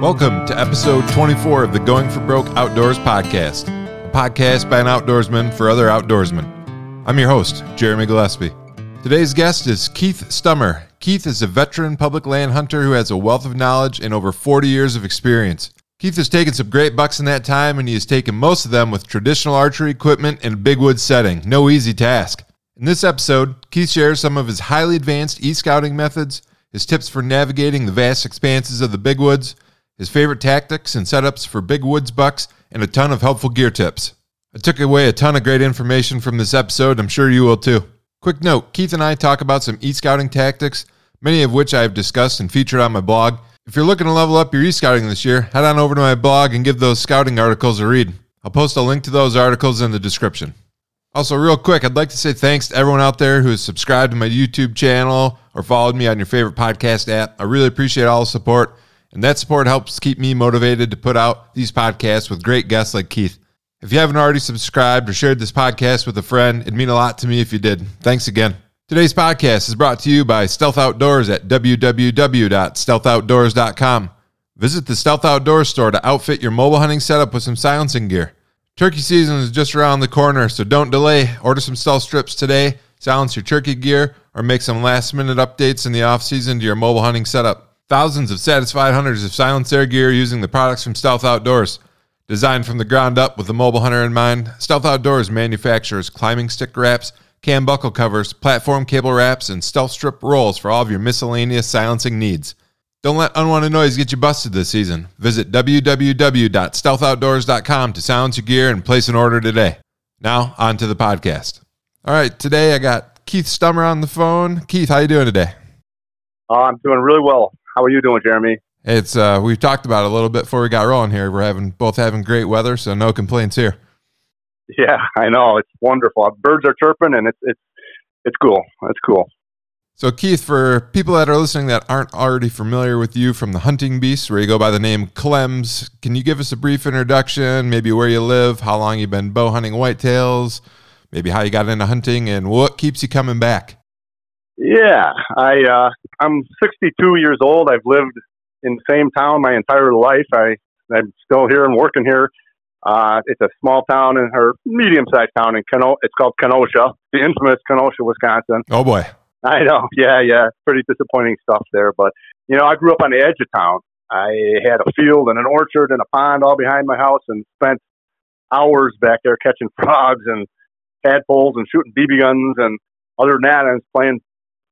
Welcome to episode 24 of the Going for Broke Outdoors podcast, a podcast by an outdoorsman for other outdoorsmen. I'm your host, Jeremy Gillespie. Today's guest is Keith Stummer. Keith is a veteran public land hunter who has a wealth of knowledge and over 40 years of experience. Keith has taken some great bucks in that time, and he has taken most of them with traditional archery equipment in a big wood setting. No easy task. In this episode, Keith shares some of his highly advanced e scouting methods, his tips for navigating the vast expanses of the big woods, his favorite tactics and setups for big woods bucks, and a ton of helpful gear tips. I took away a ton of great information from this episode. I'm sure you will too. Quick note Keith and I talk about some e scouting tactics, many of which I have discussed and featured on my blog. If you're looking to level up your e scouting this year, head on over to my blog and give those scouting articles a read. I'll post a link to those articles in the description. Also, real quick, I'd like to say thanks to everyone out there who has subscribed to my YouTube channel or followed me on your favorite podcast app. I really appreciate all the support. And that support helps keep me motivated to put out these podcasts with great guests like Keith. If you haven't already subscribed or shared this podcast with a friend, it'd mean a lot to me if you did. Thanks again. Today's podcast is brought to you by Stealth Outdoors at www.stealthoutdoors.com. Visit the Stealth Outdoors store to outfit your mobile hunting setup with some silencing gear. Turkey season is just around the corner, so don't delay. Order some stealth strips today, silence your turkey gear, or make some last minute updates in the off season to your mobile hunting setup. Thousands of satisfied hunters have silenced their gear using the products from Stealth Outdoors. Designed from the ground up with the mobile hunter in mind, Stealth Outdoors manufactures climbing stick wraps, cam buckle covers, platform cable wraps, and stealth strip rolls for all of your miscellaneous silencing needs. Don't let unwanted noise get you busted this season. Visit www.stealthoutdoors.com to silence your gear and place an order today. Now, on to the podcast. All right, today I got Keith Stummer on the phone. Keith, how you doing today? Uh, I'm doing really well. How are you doing, Jeremy? It's uh, we've talked about it a little bit before we got rolling here. We're having both having great weather, so no complaints here. Yeah, I know it's wonderful. Birds are chirping, and it's it's it's cool. It's cool. So, Keith, for people that are listening that aren't already familiar with you from the Hunting Beast, where you go by the name Clems, can you give us a brief introduction? Maybe where you live, how long you've been bow hunting whitetails, maybe how you got into hunting, and what keeps you coming back? Yeah, I uh, I'm 62 years old. I've lived in the same town my entire life. I I'm still here and working here. Uh, it's a small town in or medium sized town in Keno. It's called Kenosha, the infamous Kenosha, Wisconsin. Oh boy. I know. Yeah, yeah. Pretty disappointing stuff there, but you know, I grew up on the edge of town. I had a field and an orchard and a pond all behind my house, and spent hours back there catching frogs and tadpoles and shooting BB guns. And other than that, I was playing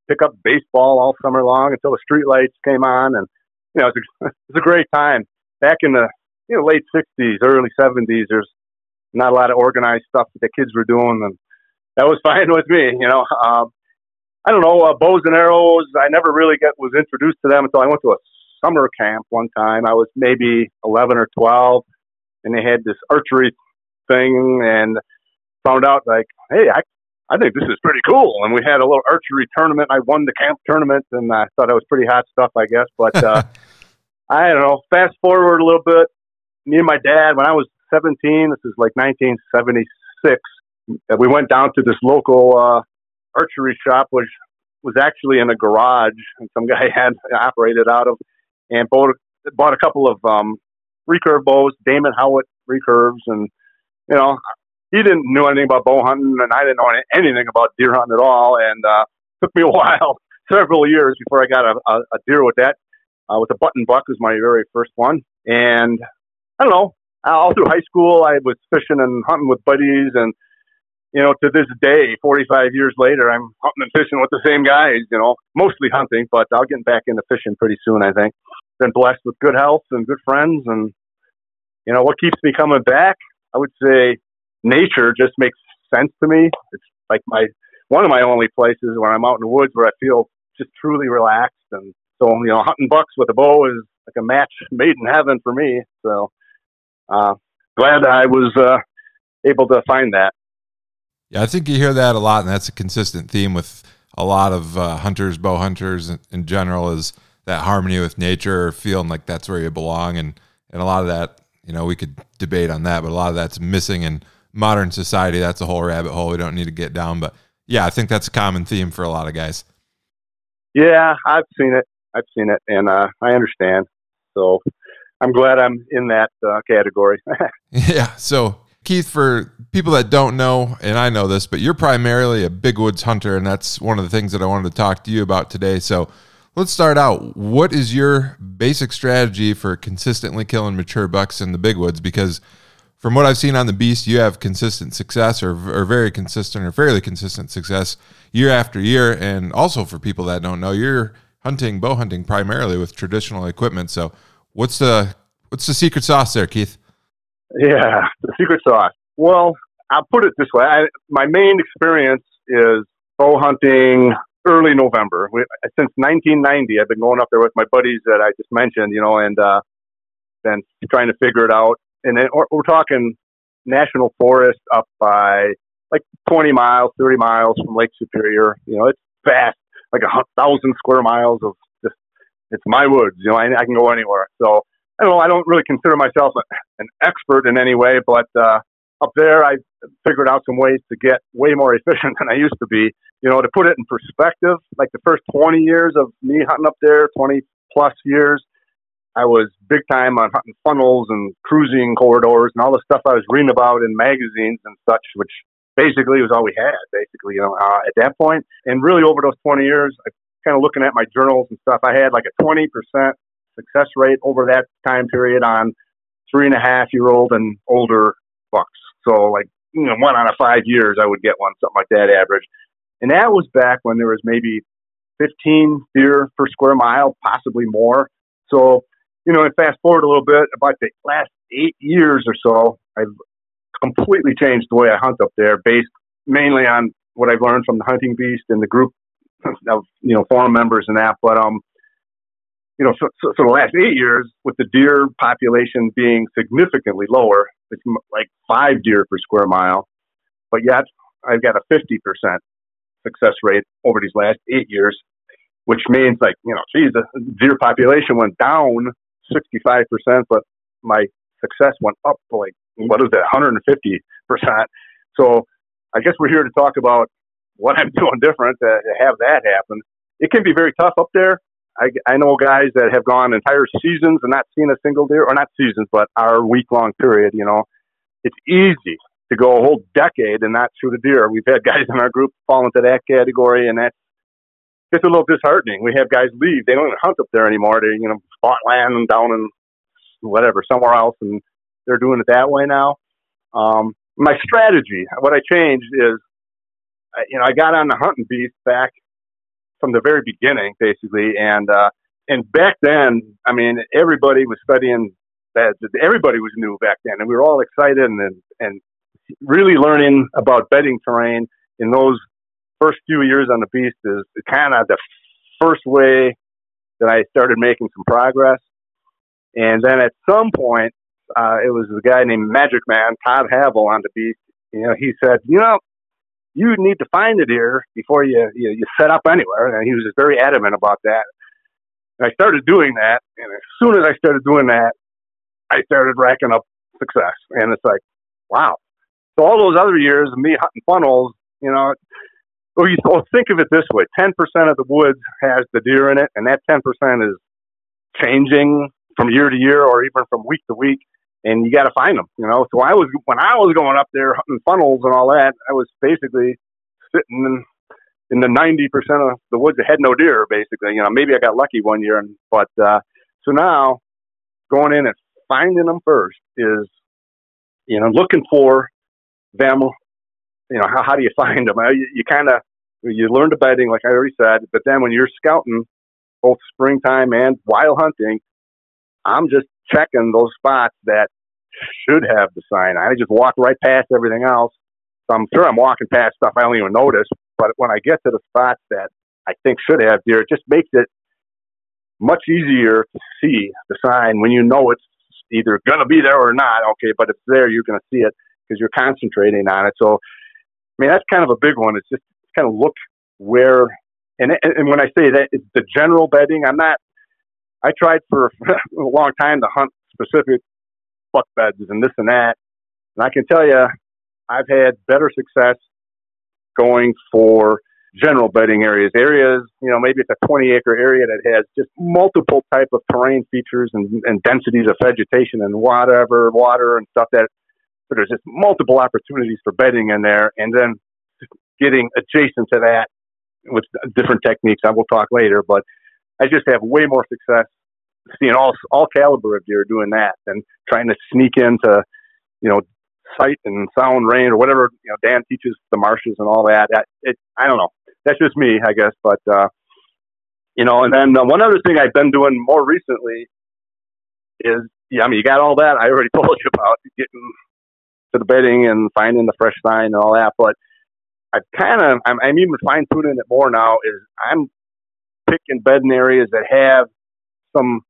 pick up baseball all summer long until the street lights came on, and you know, it was a, it was a great time. Back in the you know late '60s, early '70s, there's not a lot of organized stuff that the kids were doing, and that was fine with me. You know, um, I don't know uh, bows and arrows. I never really got was introduced to them until I went to a summer camp one time. I was maybe 11 or 12, and they had this archery thing, and found out like, hey, I I think this is pretty cool. And we had a little archery tournament. I won the camp tournament, and I thought it was pretty hot stuff, I guess. But uh, I don't know. Fast forward a little bit. Me and my dad, when I was 17, this is like 1976, we went down to this local uh, archery shop, which was actually in a garage, and some guy had operated out of, and bought bought a couple of um, recurve bows, Damon Howatt recurves, and you know, he didn't know anything about bow hunting, and I didn't know anything about deer hunting at all. And uh, took me a while, several years before I got a, a, a deer with that. Uh, with a button buck was my very first one, and I don't know. All through high school, I was fishing and hunting with buddies, and you know, to this day, 45 years later, I'm hunting and fishing with the same guys. You know, mostly hunting, but I'll get back into fishing pretty soon. I think. Been blessed with good health and good friends, and you know, what keeps me coming back? I would say nature just makes sense to me. It's like my one of my only places where I'm out in the woods where I feel just truly relaxed. And so, you know, hunting bucks with a bow is like a match made in heaven for me. So, uh, glad I was uh, able to find that. Yeah, I think you hear that a lot, and that's a consistent theme with a lot of uh, hunters, bow hunters in, in general, is that harmony with nature, feeling like that's where you belong, and and a lot of that, you know, we could debate on that, but a lot of that's missing in modern society. That's a whole rabbit hole we don't need to get down. But yeah, I think that's a common theme for a lot of guys. Yeah, I've seen it. I've seen it, and uh, I understand. So I'm glad I'm in that uh, category. yeah. So, Keith, for people that don't know, and I know this, but you're primarily a big woods hunter, and that's one of the things that I wanted to talk to you about today. So, let's start out. What is your basic strategy for consistently killing mature bucks in the big woods? Because from what I've seen on the beast, you have consistent success or, or very consistent or fairly consistent success year after year. And also for people that don't know, you're hunting bow hunting primarily with traditional equipment. So what's the what's the secret sauce there, Keith? Yeah, the secret sauce. Well, I'll put it this way. I, my main experience is bow hunting early November. We, since 1990, I've been going up there with my buddies that I just mentioned, you know, and uh, trying to figure it out and then we're, we're talking national forest up by like 20 miles, 30 miles from Lake Superior. You know, it's vast, like a thousand square miles of just, it's my woods. You know, I, I can go anywhere. So I don't know. I don't really consider myself an expert in any way, but uh, up there, I figured out some ways to get way more efficient than I used to be. You know, to put it in perspective, like the first 20 years of me hunting up there, 20 plus years, I was big time on hunting funnels and cruising corridors and all the stuff I was reading about in magazines and such, which basically was all we had, basically, you know, uh, at that point. And really over those 20 years, I kind of looking at my journals and stuff, I had like a 20% success rate over that time period on three and a half year old and older bucks. So like, you know, one out of five years, I would get one, something like that average. And that was back when there was maybe 15 deer per square mile, possibly more. So you know, and fast forward a little bit, about the last eight years or so, I've completely changed the way I hunt up there, based mainly on what I've learned from the hunting beast and the group of you know forum members and that. But um, you know, so, so, so the last eight years, with the deer population being significantly lower, it's like five deer per square mile, but yet I've got a fifty percent success rate over these last eight years, which means like you know, geez, the deer population went down 65%, but my success went up to like, what is that, 150%. So I guess we're here to talk about what I'm doing different to have that happen. It can be very tough up there. I, I know guys that have gone entire seasons and not seen a single deer, or not seasons, but our week long period. You know, it's easy to go a whole decade and not shoot a deer. We've had guys in our group fall into that category, and that's it's a little disheartening. We have guys leave; they don't even hunt up there anymore. They you know bought land down in whatever somewhere else, and they're doing it that way now. Um, my strategy, what I changed is, you know, I got on the hunting beast back from the very beginning, basically, and uh, and back then, I mean, everybody was studying that. Everybody was new back then, and we were all excited and and really learning about bedding terrain in those first few years on the beast is kind of the first way that I started making some progress. And then at some point, uh, it was a guy named Magic Man, Todd Havel on the beast. You know, he said, you know, you need to find a deer before you, you, you set up anywhere. And he was just very adamant about that. And I started doing that. And as soon as I started doing that, I started racking up success. And it's like, wow. So all those other years of me hunting funnels, you know, well, you well, think of it this way: ten percent of the woods has the deer in it, and that ten percent is changing from year to year, or even from week to week. And you got to find them, you know. So I was when I was going up there hunting funnels and all that, I was basically sitting in, in the ninety percent of the woods that had no deer. Basically, you know, maybe I got lucky one year, and but uh, so now going in and finding them first is, you know, looking for them you know, how, how do you find them? You, you kind of you learn to bedding, like I already said, but then when you're scouting, both springtime and wild hunting, I'm just checking those spots that should have the sign. I just walk right past everything else. So I'm sure I'm walking past stuff I don't even notice, but when I get to the spots that I think should have deer, it just makes it much easier to see the sign when you know it's either going to be there or not. Okay, but it's there, you're going to see it because you're concentrating on it. So I mean, that's kind of a big one. It's just kind of look where, and, and when I say that, it's the general bedding. I'm not, I tried for a long time to hunt specific buck beds and this and that. And I can tell you, I've had better success going for general bedding areas. Areas, you know, maybe it's a 20 acre area that has just multiple type of terrain features and, and densities of vegetation and whatever, water and stuff that so there's just multiple opportunities for bedding in there. And then getting adjacent to that with different techniques. I will talk later, but I just have way more success seeing all all caliber of deer doing that than trying to sneak into, you know, sight and sound range or whatever. You know, Dan teaches the marshes and all that. That it, I don't know. That's just me, I guess. But uh, you know, and then uh, one other thing I've been doing more recently is, yeah, I mean, you got all that I already told you about getting the bedding and finding the fresh sign and all that, but I kind of I'm, I'm even fine tuning it more now. Is I'm picking bedding areas that have some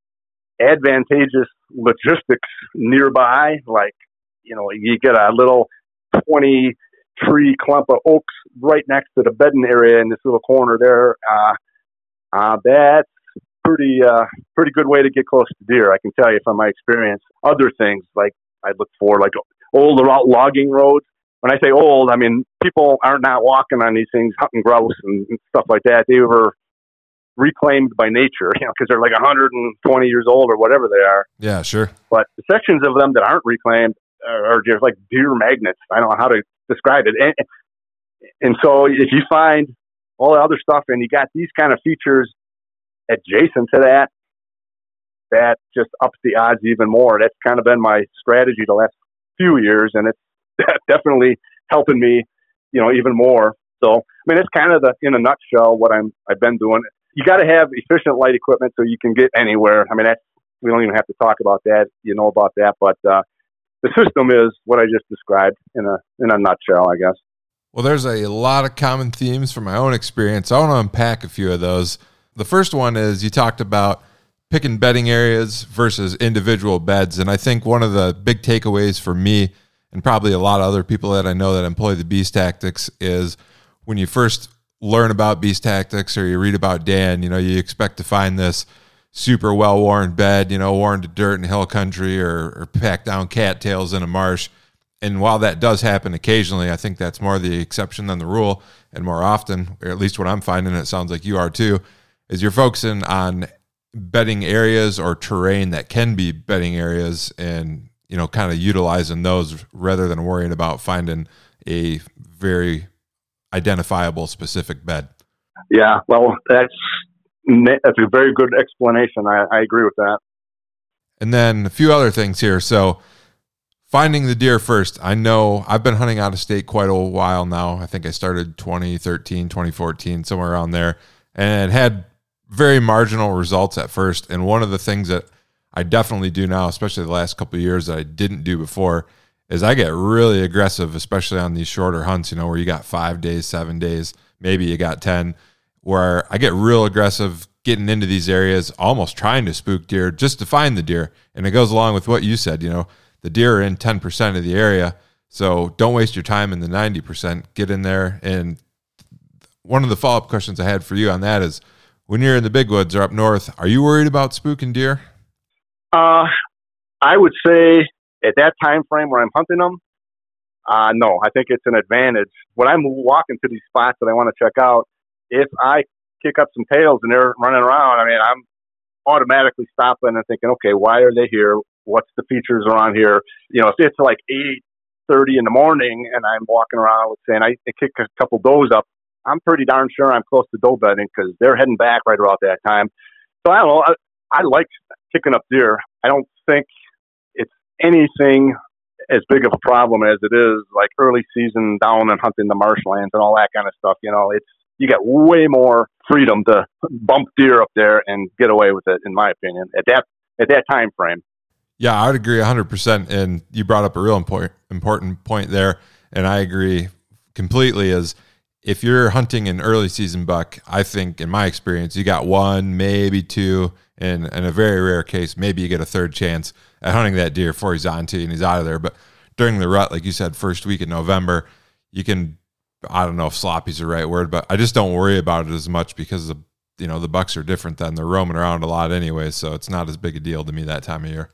advantageous logistics nearby, like you know you get a little twenty tree clump of oaks right next to the bedding area in this little corner there. Uh, uh, that's pretty uh, pretty good way to get close to deer. I can tell you from my experience. Other things like I look for like old logging roads when I say old, I mean people aren't not walking on these things hunting grouse and, and stuff like that. They were reclaimed by nature, you know, because they're like 120 years old or whatever they are. Yeah, sure. But the sections of them that aren't reclaimed are, are just like deer magnets. I don't know how to describe it. And, and so if you find all the other stuff and you got these kind of features adjacent to that, that just ups the odds even more. That's kind of been my strategy the last few years, and it's definitely helping me, you know, even more. So, I mean, it's kind of the, in a nutshell, what I'm, I've been doing. You got to have efficient light equipment so you can get anywhere. I mean, we don't even have to talk about that. You know about that, but, uh, the system is what I just described in a, in a nutshell, I guess. Well, there's a lot of common themes from my own experience. I want to unpack a few of those. The first one is you talked about picking bedding areas versus individual beds. And I think one of the big takeaways for me and probably a lot of other people that I know that employ the beast tactics is when you first learn about beast tactics or you read about Dan, you know, you expect to find this super well worn bed, you know, worn to dirt in hill country or, or packed down cattails in a marsh. And while that does happen occasionally, I think that's more the exception than the rule. And more often, or at least what I'm finding, it sounds like you are too, is you're focusing on bedding areas or terrain that can be bedding areas and you know, kind of utilizing those rather than worrying about finding a very identifiable specific bed. Yeah, well, that's that's a very good explanation. I, I agree with that. And then a few other things here. So, finding the deer first. I know I've been hunting out of state quite a while now. I think I started 2013, 2014, somewhere around there, and had very marginal results at first. And one of the things that I definitely do now, especially the last couple of years that I didn't do before, is I get really aggressive, especially on these shorter hunts, you know, where you got five days, seven days, maybe you got 10, where I get real aggressive getting into these areas, almost trying to spook deer just to find the deer. And it goes along with what you said, you know, the deer are in 10% of the area. So don't waste your time in the 90%. Get in there. And one of the follow up questions I had for you on that is when you're in the big woods or up north, are you worried about spooking deer? Uh, I would say at that time frame where I'm hunting them, uh, no, I think it's an advantage. When I'm walking to these spots that I want to check out, if I kick up some tails and they're running around, I mean, I'm automatically stopping and thinking, okay, why are they here? What's the features around here? You know, if it's like eight thirty in the morning and I'm walking around, let's say, and I, I kick a couple does up, I'm pretty darn sure I'm close to doe bedding because they're heading back right around that time. So I don't know. I, I like picking up deer. I don't think it's anything as big of a problem as it is like early season down and hunting the marshlands and all that kind of stuff. You know, it's you get way more freedom to bump deer up there and get away with it, in my opinion, at that at that time frame. Yeah, I'd agree 100%. And you brought up a real important important point there, and I agree completely. Is if you're hunting an early season buck, I think in my experience, you got one, maybe two and in a very rare case, maybe you get a third chance at hunting that deer before he's on to you and he's out of there. But during the rut, like you said, first week in November, you can I don't know if sloppy's the right word, but I just don't worry about it as much because the you know the bucks are different than they're roaming around a lot anyway, so it's not as big a deal to me that time of year.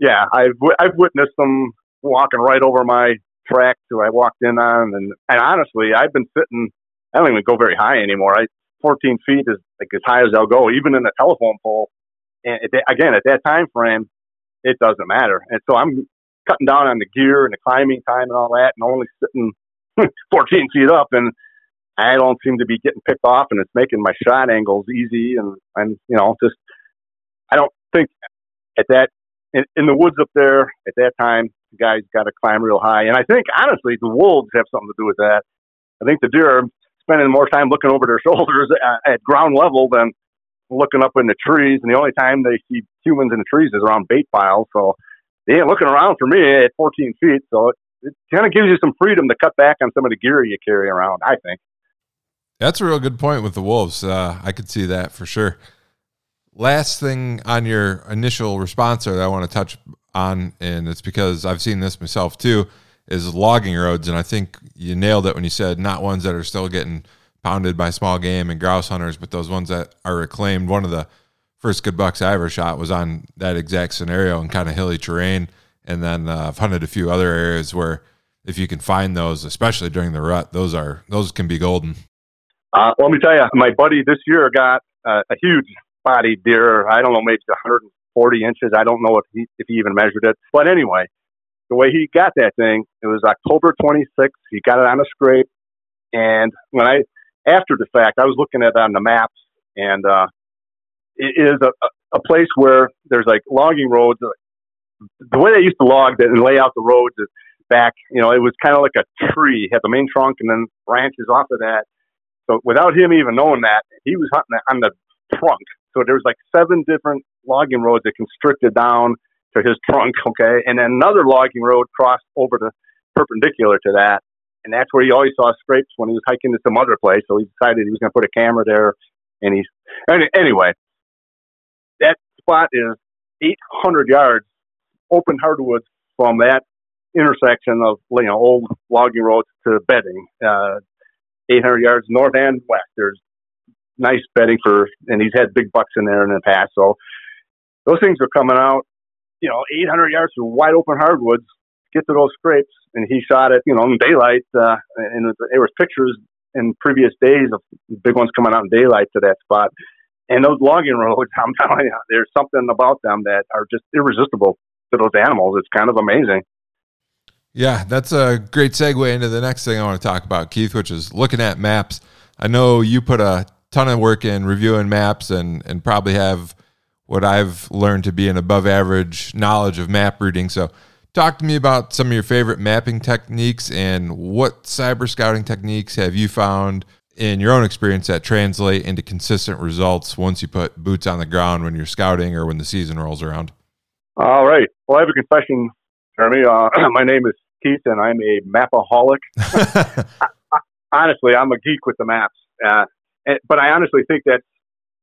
Yeah, I've I've witnessed them walking right over my track who I walked in on, and and honestly, I've been sitting I don't even go very high anymore. I 14 feet is like as high as I'll go, even in a telephone pole. And again, at that time frame, it doesn't matter. And so I'm cutting down on the gear and the climbing time and all that, and only sitting 14 feet up, and I don't seem to be getting picked off, and it's making my shot angles easy, and and you know just I don't think at that in, in the woods up there at that time, guys got to climb real high, and I think honestly the wolves have something to do with that. I think the deer are spending more time looking over their shoulders at, at ground level than looking up in the trees, and the only time they see humans in the trees is around bait piles. So they ain't looking around for me at 14 feet. So it, it kind of gives you some freedom to cut back on some of the gear you carry around. I think. That's a real good point with the wolves. Uh, I could see that for sure. Last thing on your initial response that I want to touch on, and it's because I've seen this myself too, is logging roads. And I think you nailed it when you said not ones that are still getting pounded by small game and grouse hunters, but those ones that are reclaimed. One of the first good bucks I ever shot was on that exact scenario in kind of hilly terrain. And then uh, I've hunted a few other areas where if you can find those, especially during the rut, those are those can be golden. Uh, let me tell you, my buddy this year got uh, a huge body deer. I don't know, maybe 140 inches. I don't know if he if he even measured it. But anyway, the way he got that thing, it was October 26th. He got it on a scrape, and when I after the fact, I was looking at it on the maps, and uh, it is a, a place where there's like logging roads. The way they used to log and lay out the roads is back, you know, it was kind of like a tree, had the main trunk and then branches off of that. So without him even knowing that, he was hunting on the trunk. So there was like seven different logging road that constricted down to his trunk, okay, and then another logging road crossed over the perpendicular to that, and that's where he always saw scrapes when he was hiking to some other place. So he decided he was going to put a camera there, and he's anyway. That spot is 800 yards open hardwoods from that intersection of you know old logging roads to bedding. Uh, 800 yards north and west. There's nice bedding for, and he's had big bucks in there in the past. So those things are coming out, you know, 800 yards from wide open hardwoods. Get to those scrapes, and he shot it, you know, in daylight. Uh, and there was pictures in previous days of big ones coming out in daylight to that spot. And those logging roads, I'm telling you, there's something about them that are just irresistible to those animals. It's kind of amazing. Yeah, that's a great segue into the next thing I want to talk about, Keith, which is looking at maps. I know you put a ton of work in reviewing maps and, and probably have what I've learned to be an above average knowledge of map reading. So, talk to me about some of your favorite mapping techniques and what cyber scouting techniques have you found in your own experience that translate into consistent results once you put boots on the ground when you're scouting or when the season rolls around? All right. Well, I have a confession, Jeremy. Uh, my name is Keith, and I'm a mapaholic. honestly, I'm a geek with the maps. Uh, and, but I honestly think that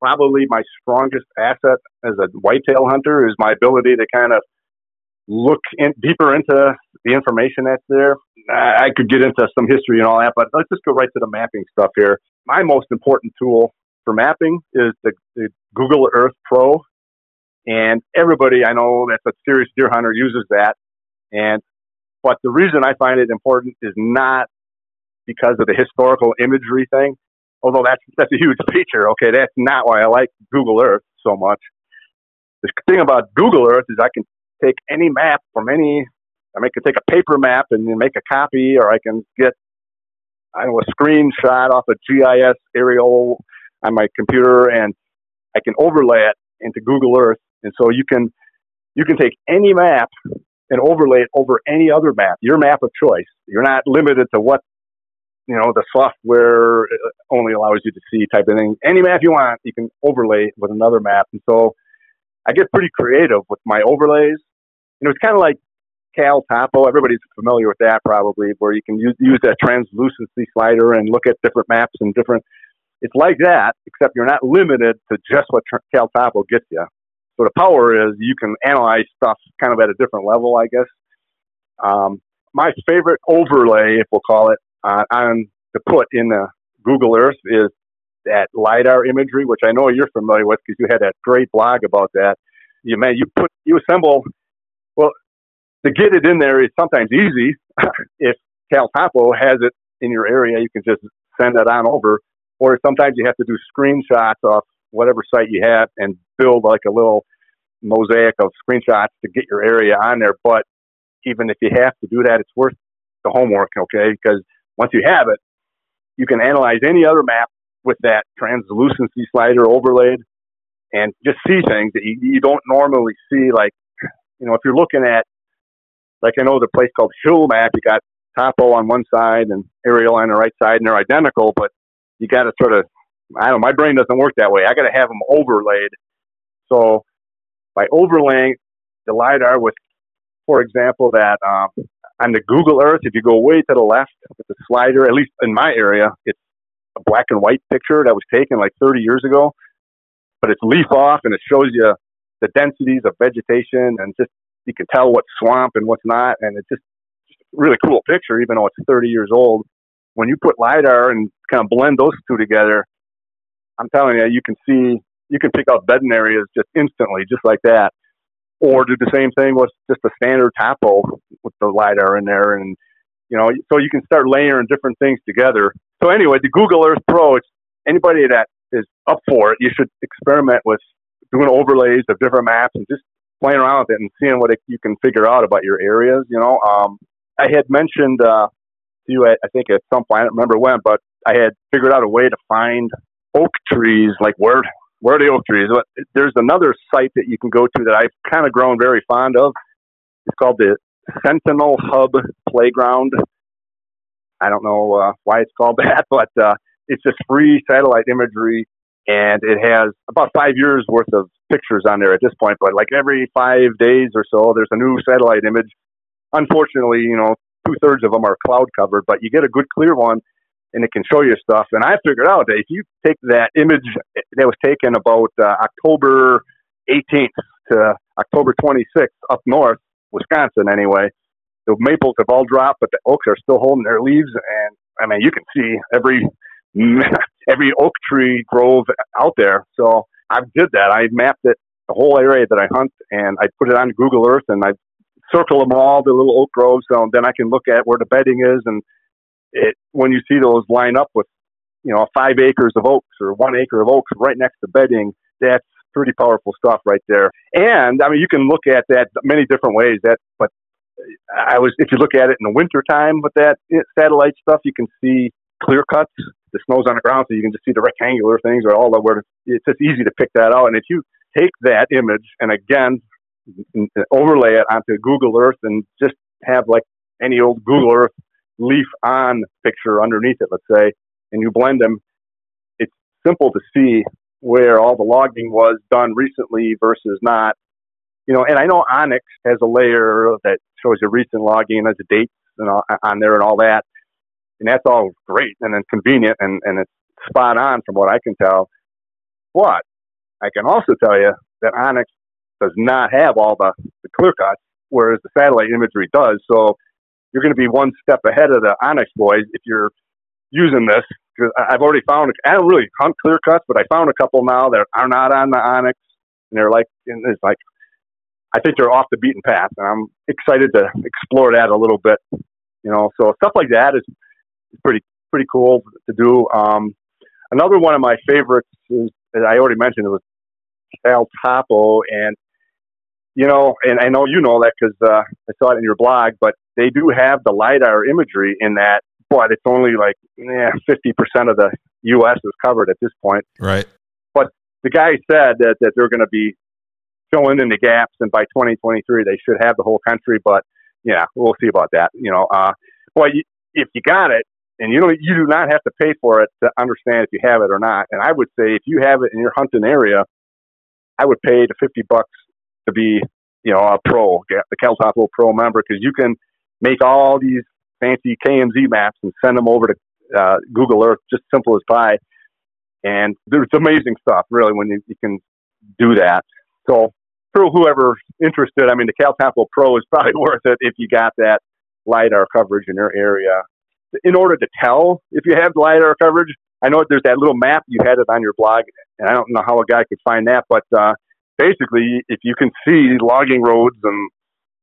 probably my strongest asset as a whitetail hunter is my ability to kind of look in, deeper into the information that's there. I, could get into some history and all that, but let's just go right to the mapping stuff here. My most important tool for mapping is the, the Google Earth Pro. And everybody I know that's a serious deer hunter uses that. And but the reason I find it important is not because of the historical imagery thing, although that's that's a huge feature. Okay, that's not why I like Google Earth so much. The thing about Google Earth is I can take any map from any. I can take a paper map and then make a copy, or I can get I know a screenshot off a GIS aerial on my computer, and I can overlay it into Google Earth, and so you can you can take any map and overlay it over any other map, your map of choice. You're not limited to what you know the software uh, only allows you to see type of thing. Any map you want, you can overlay with another map. And so I get pretty creative with my overlays. You know, it's kind of like Cal Topo. Everybody's familiar with that probably, where you can use use that translucency slider and look at different maps and different. It's like that, except you're not limited to just what Cal Topo gets you. So the power is you can analyze stuff kind of at a different level, I guess. Um, my favorite overlay, if we'll call it, uh, on to put in the Google Earth is that lidar imagery, which I know you're familiar with because you had that great blog about that. You man, you put you assemble. Well, to get it in there is sometimes easy. if Cal Topo has it in your area, you can just send that on over. Or sometimes you have to do screenshots off whatever site you have and build like a little mosaic of screenshots to get your area on there. But even if you have to do that, it's worth the homework, okay? Because once you have it, you can analyze any other map with that translucency slider overlaid and just see things that you, you don't normally see. Like, you know, if you're looking at, like I know the place called Hill Map, you got topo on one side and aerial on the right side, and they're identical, but you got to sort of, I don't know, my brain doesn't work that way. I got to have them overlaid. So by overlaying the LiDAR with, for example, that um, on the Google Earth, if you go way to the left with the slider, at least in my area, it's a black and white picture that was taken like 30 years ago, but it's leaf off and it shows you the densities of vegetation and just you can tell what's swamp and what's not, and it's just, really cool picture, even though it's 30 years old. When you put lidar and kind of blend those two together, I'm telling you, you can see you can pick out bedding areas just instantly, just like that. Or do the same thing with just a standard topo with the lidar in there, and you know, so you can start layering different things together. So anyway, the Google Earth Pro, it's anybody that is up for it, you should experiment with doing overlays of different maps and just playing around with it and seeing what it, you can figure out about your areas. You know, um, I had mentioned uh, to you, I, I think at some point, I don't remember when, but I had figured out a way to find oak trees, like where where are the oak trees? But There's another site that you can go to that I've kind of grown very fond of. It's called the Sentinel Hub Playground. I don't know uh, why it's called that, but uh, it's just free satellite imagery, and it has about five years worth of pictures on there at this point. But like every five days or so, there's a new satellite image. Unfortunately, you know, two thirds of them are cloud covered, but you get a good clear one and it can show you stuff. And I figured out that if you take that image that was taken about uh, October 18th to October 26th up north, Wisconsin anyway, the maples have all dropped, but the oaks are still holding their leaves. And I mean, you can see every every oak tree grove out there. So I did that. I mapped it, the whole area that I hunt, and I put it on Google Earth, and I circle them all, the little oak groves, so then I can look at where the bedding is and it when you see those line up with you know five acres of oaks or one acre of oaks right next to bedding, that's pretty powerful stuff right there. And I mean, you can look at that many different ways. That, but I was if you look at it in the wintertime with that eh, satellite stuff, you can see clear cuts. The snow's on the ground, so you can just see the rectangular things or all the where it's just easy to pick that out. And if you take that image and again overlay it onto Google Earth and just have like any old Google Earth leaf on picture underneath it, let's say, and you blend them, it's simple to see where all the logging was done recently versus not. You know, and I know onX has a layer that shows you recent logging and has the dates and all, on there and all that, and that's all great and then convenient and and it's spot on from what I can tell. But I can also tell you that onX does not have all the, the clear cuts, whereas the satellite imagery does. So you're going to be one step ahead of the onX boys if you're using this. Because I've already found, I don't really hunt clear cuts, but I found a couple now that are not on the onX. and they're like, and it's like, I think they're off the beaten path, and I'm excited to explore that a little bit. You know, so stuff like that is pretty pretty cool to do. Um, another one of my favorites is, as I already mentioned, it was Cal Topo, and you know, and I know you know that because uh, I saw it in your blog, but they do have the lidar imagery in that, but it's only like fifty eh, percent of the U.S. is covered at this point. Right. But the guy said that that they're going to be filling in the gaps, and by 2023 they should have the whole country. But yeah, we'll see about that. You know, uh, well, you, if you got it, and you know, you do not have to pay for it to understand if you have it or not. And I would say if you have it in your hunting area, I would pay the 50 bucks to be, you know, a pro, the Cal Topo Pro member, because you can make all these fancy KMZ maps and send them over to uh, Google Earth, just simple as pie. And there's amazing stuff, really, when you, you can do that. So for whoever's interested, I mean, the Cal Pro is probably worth it if you got that LiDAR coverage in your area. In order to tell if you have LiDAR coverage, I know there's that little map, you had it on your blog, and I don't know how a guy could find that, but uh, basically, if you can see logging roads and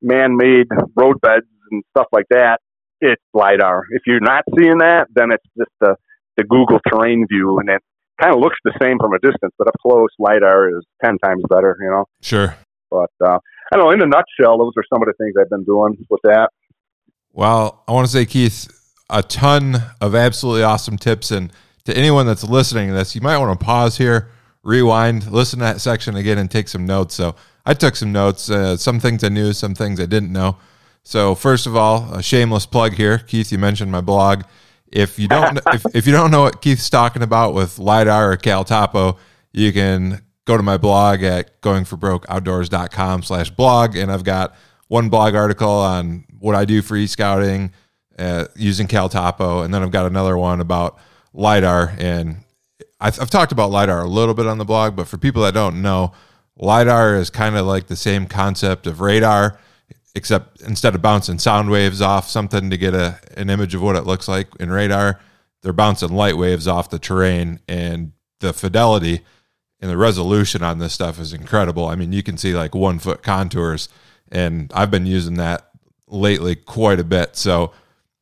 man-made road beds and stuff like that, it's lidar. If you're not seeing that, then it's just a the Google terrain view, and it kind of looks the same from a distance, but up close, lidar is ten times better. You know. Sure. But uh, I don't know. In a nutshell, those are some of the things I've been doing with that. Well, I want to say, Keith, a ton of absolutely awesome tips, and to anyone that's listening to this, you might want to pause here, rewind, listen to that section again, and take some notes. So I took some notes. Uh, some things I knew, some things I didn't know. So first of all, a shameless plug here, Keith. You mentioned my blog. If you don't, if, if you don't know what Keith's talking about with lidar or CalTopo, you can go to my blog at goingforbrokeoutdoors.com slash blog. And I've got one blog article on what I do for e-scouting uh, using CalTopo. And then I've got another one about LiDAR. And I've, I've talked about LiDAR a little bit on the blog, but for people that don't know, LiDAR is kind of like the same concept of radar, except instead of bouncing sound waves off something to get a, an image of what it looks like in radar, they're bouncing light waves off the terrain. And the fidelity – and the resolution on this stuff is incredible. I mean, you can see like one foot contours, and I've been using that lately quite a bit. So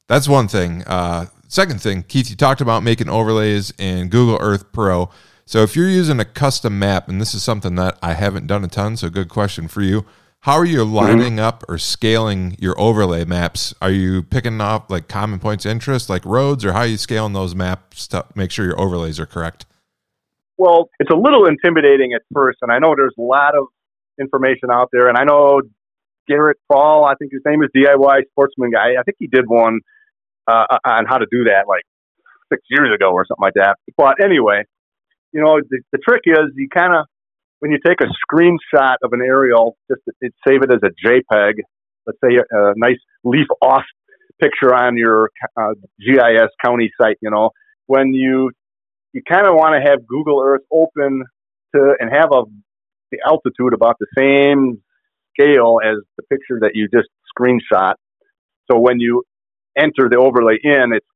that's one thing. Uh, second thing, Keith, you talked about making overlays in Google Earth Pro. So if you're using a custom map, and this is something that I haven't done a ton, so good question for you. How are you lining mm-hmm. up or scaling your overlay maps? Are you picking off like common points of interest, like roads, or how are you scaling those maps to make sure your overlays are correct? Well, it's a little intimidating at first, and I know there's a lot of information out there, and I know Garrett Paul, I think his name is DIY Sportsman Guy. I think he did one uh, on how to do that like six years ago or something like that. But anyway, you know, the, the trick is you kind of when you take a screenshot of an aerial, just save it as a JPEG. Let's say a, a nice leaf off picture on your uh, GIS county site. You know, when you you kind of want to have Google Earth open to and have a the altitude about the same scale as the picture that you just screenshot. So when you enter the overlay in, it's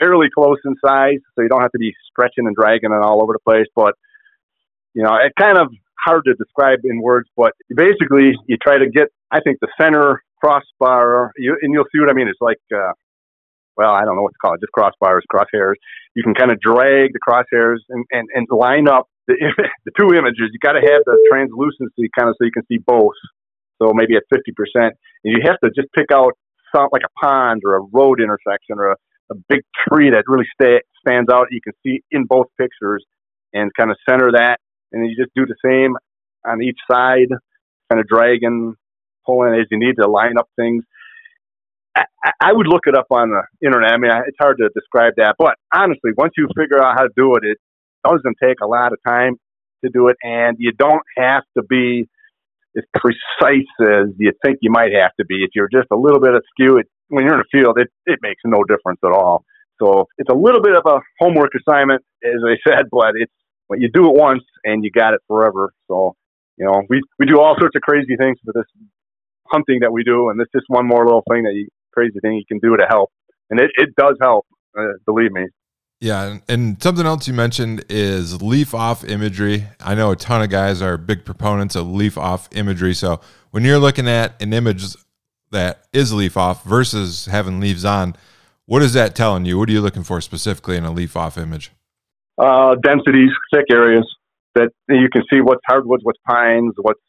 fairly close in size, so you don't have to be stretching and dragging it all over the place. But you know, it's kind of hard to describe in words. But basically, you try to get, I think, the center crossbar, you, and you'll see what I mean. It's like uh, well, I don't know what to call it, just crossbars, crosshairs. You can kind of drag the crosshairs and, and, and line up the, the two images. You got to have the translucency kind of so you can see both. So maybe at 50%. And you have to just pick out something like a pond or a road intersection or a, a big tree that really stay, stands out. You can see in both pictures and kind of center that. And you just do the same on each side, kind of dragging, pulling as you need to line up things. I, I would look it up on the internet. I mean, it's hard to describe that, but honestly, once you figure out how to do it, it doesn't take a lot of time to do it, and you don't have to be as precise as you think you might have to be. If you're just a little bit askew, it, when you're in the field, it, it makes no difference at all. So it's a little bit of a homework assignment, as I said, but it's when you do it once and you got it forever. So, you know, we, we do all sorts of crazy things for this hunting that we do, and it's just one more little thing that you crazy thing you can do to help, and it, it does help. Uh, believe me. Yeah, and something else you mentioned is leaf off imagery. I know a ton of guys are big proponents of leaf off imagery. So when you're looking at an image that is leaf off versus having leaves on, what is that telling you? What are you looking for specifically in a leaf off image? Uh, densities, thick areas that you can see what's hardwoods, what's pines, what's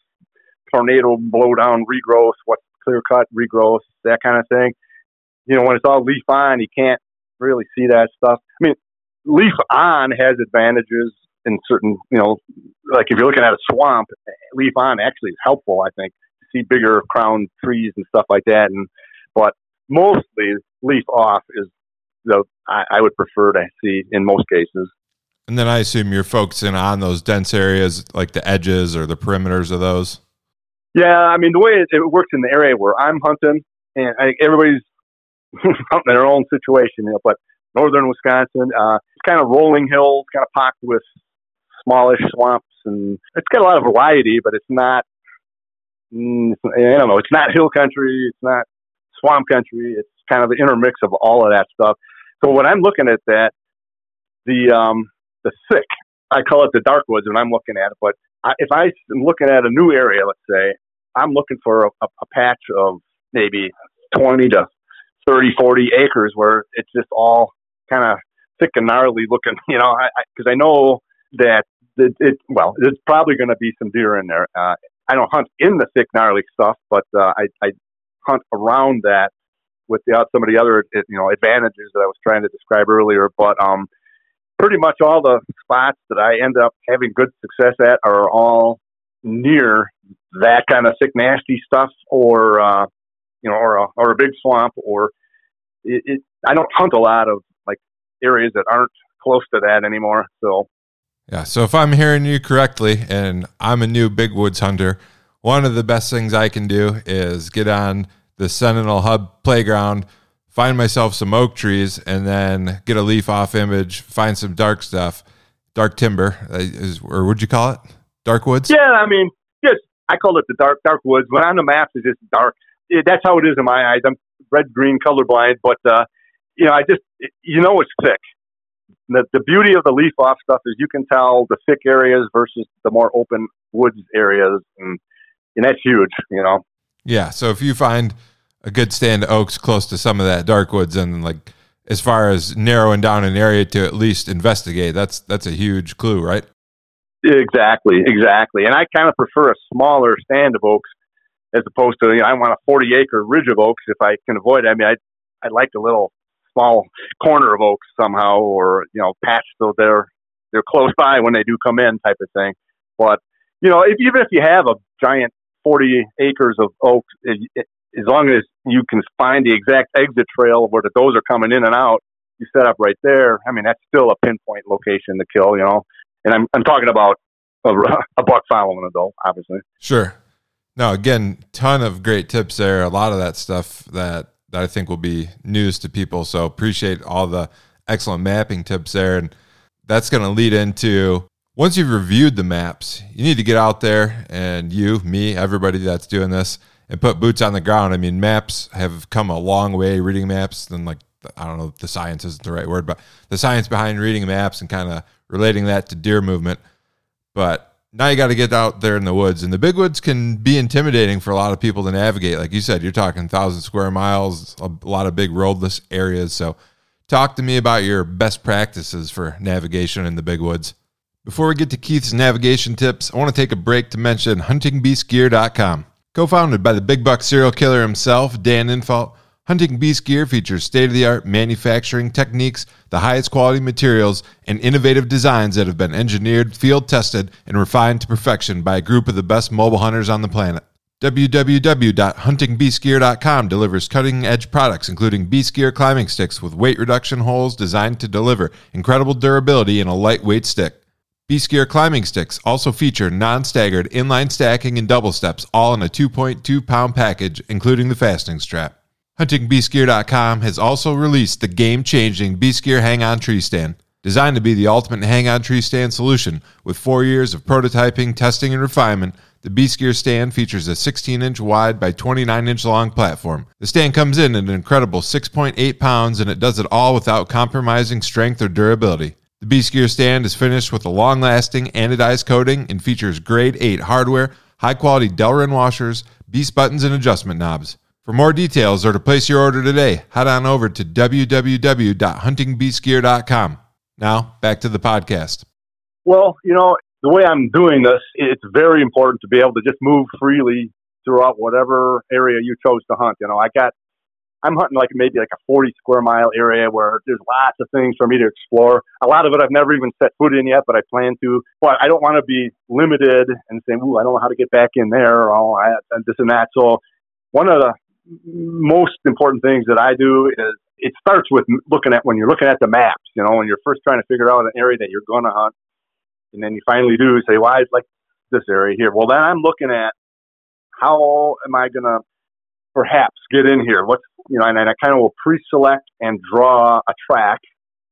tornado blow down regrowth, what's clear cut regrowth, that kind of thing. You know, when it's all leaf on, you can't really see that stuff. I mean, leaf on has advantages in certain, you know, like if you're looking at a swamp, leaf on actually is helpful, I think, to see bigger crown trees and stuff like that. And but mostly leaf off is the I, I would prefer to see in most cases. And then I assume you're focusing on those dense areas, like the edges or the perimeters of those. Yeah, I mean the way it, it works in the area where I'm hunting, and I, everybody's hunting their own situation, you know, but northern Wisconsin, uh, it's kind of rolling hills, kind of packed with smallish swamps, and it's got a lot of variety, but it's not. Mm, I don't know. It's not hill country. It's not swamp country. It's kind of an intermix of all of that stuff. So when I'm looking at that, the um, the thick, I call it the dark woods when I'm looking at it, but I, if I'm looking at a new area, let's say, I'm looking for a, a, a patch of maybe 20 to 30, 40 acres where it's just all kind of thick and gnarly looking. You know, because I, I, I know that it, it well, there's probably going to be some deer in there. Uh, I don't hunt in the thick gnarly stuff, but uh, I, I hunt around that with the, some of the other you know advantages that I was trying to describe earlier. But um, pretty much all the spots that I end up having good success at are all near that kind of thick, nasty stuff, or uh, you know, or a or a big swamp, or it, it. I don't hunt a lot of like areas that aren't close to that anymore. So yeah. So if I'm hearing you correctly, and I'm a new big woods hunter, one of the best things I can do is get on the Sentinel Hub playground find myself some oak trees and then get a leaf off image, find some dark stuff, dark timber, uh, is, or would you call it dark woods? Yeah, I mean, just I call it the dark dark woods. When on the maps, it's just dark. It, that's how it is in my eyes. I'm red green colorblind, but uh, you know, I just you know it's thick. The, the beauty of the leaf off stuff is you can tell the thick areas versus the more open woods areas, and and that's huge. You know. Yeah. So if you find a good stand of oaks close to some of that dark woods and like as far as narrowing down an area to at least investigate that's that's a huge clue right? Exactly exactly. And i kind of prefer a smaller stand of oaks as opposed to you know i want a 40 acre ridge of oaks if i can avoid it. I mean i i like a little small corner of oaks somehow or you know patch so they're they're close by when they do come in type of thing. But you know if, even if you have a giant 40 acres of oaks as long as you can find the exact exit trail where the does are coming in and out, you set up right there. I mean, that's still a pinpoint location to kill, you know. And I'm I'm talking about a, a buck following a doe, obviously. Sure. Now, again, ton of great tips there. A lot of that stuff that that I think will be news to people. So appreciate all the excellent mapping tips there, and that's going to lead into once you've reviewed the maps, you need to get out there and you, me, everybody that's doing this and put boots on the ground. I mean, maps have come a long way reading maps than like I don't know if the science isn't the right word, but the science behind reading maps and kind of relating that to deer movement. But now you got to get out there in the woods, and the big woods can be intimidating for a lot of people to navigate. Like you said, you're talking thousand square miles, a lot of big roadless areas. So, talk to me about your best practices for navigation in the big woods. Before we get to Keith's navigation tips, I want to take a break to mention huntingbeastgear.com. Co founded by the big buck serial killer himself, Dan Infalt, Hunting Beast Gear features state of the art manufacturing techniques, the highest quality materials, and innovative designs that have been engineered, field tested, and refined to perfection by a group of the best mobile hunters on the planet. www.huntingbeastgear.com delivers cutting edge products, including Beast Gear climbing sticks with weight reduction holes designed to deliver incredible durability in a lightweight stick. Beast Gear climbing sticks also feature non staggered inline stacking and double steps, all in a 2.2 pound package, including the fastening strap. HuntingBeastGear.com has also released the game changing Beast Gear Hang On Tree Stand. Designed to be the ultimate hang on tree stand solution, with four years of prototyping, testing, and refinement, the Beast Gear stand features a 16 inch wide by 29 inch long platform. The stand comes in at an incredible 6.8 pounds and it does it all without compromising strength or durability. The Beast Gear stand is finished with a long lasting anodized coating and features grade 8 hardware, high quality Delrin washers, Beast buttons, and adjustment knobs. For more details or to place your order today, head on over to www.huntingbeastgear.com. Now, back to the podcast. Well, you know, the way I'm doing this, it's very important to be able to just move freely throughout whatever area you chose to hunt. You know, I got I'm hunting like maybe like a 40 square mile area where there's lots of things for me to explore. A lot of it I've never even set foot in yet, but I plan to. But I don't want to be limited and saying, "Ooh, I don't know how to get back in there," or "Oh, I, this and that." So, one of the most important things that I do is it starts with looking at when you're looking at the maps. You know, when you're first trying to figure out an area that you're going to hunt, and then you finally do say, "Well, I like this area here." Well, then I'm looking at how am I going to perhaps get in here? What's you know, and, and I kind of will pre-select and draw a track.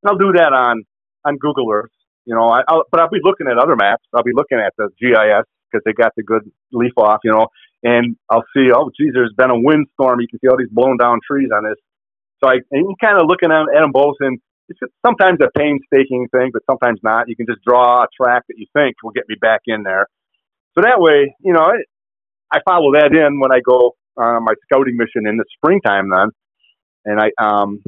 And I'll do that on on Google Earth. You know, I, I'll, but I'll be looking at other maps. I'll be looking at the GIS because they got the good leaf off. You know, and I'll see, oh, geez, there's been a windstorm. You can see all these blown down trees on this. So I and kind of looking at, at them both, and it's just sometimes a painstaking thing, but sometimes not. You can just draw a track that you think will get me back in there. So that way, you know, I, I follow that in when I go uh, my scouting mission in the springtime then, and I, um,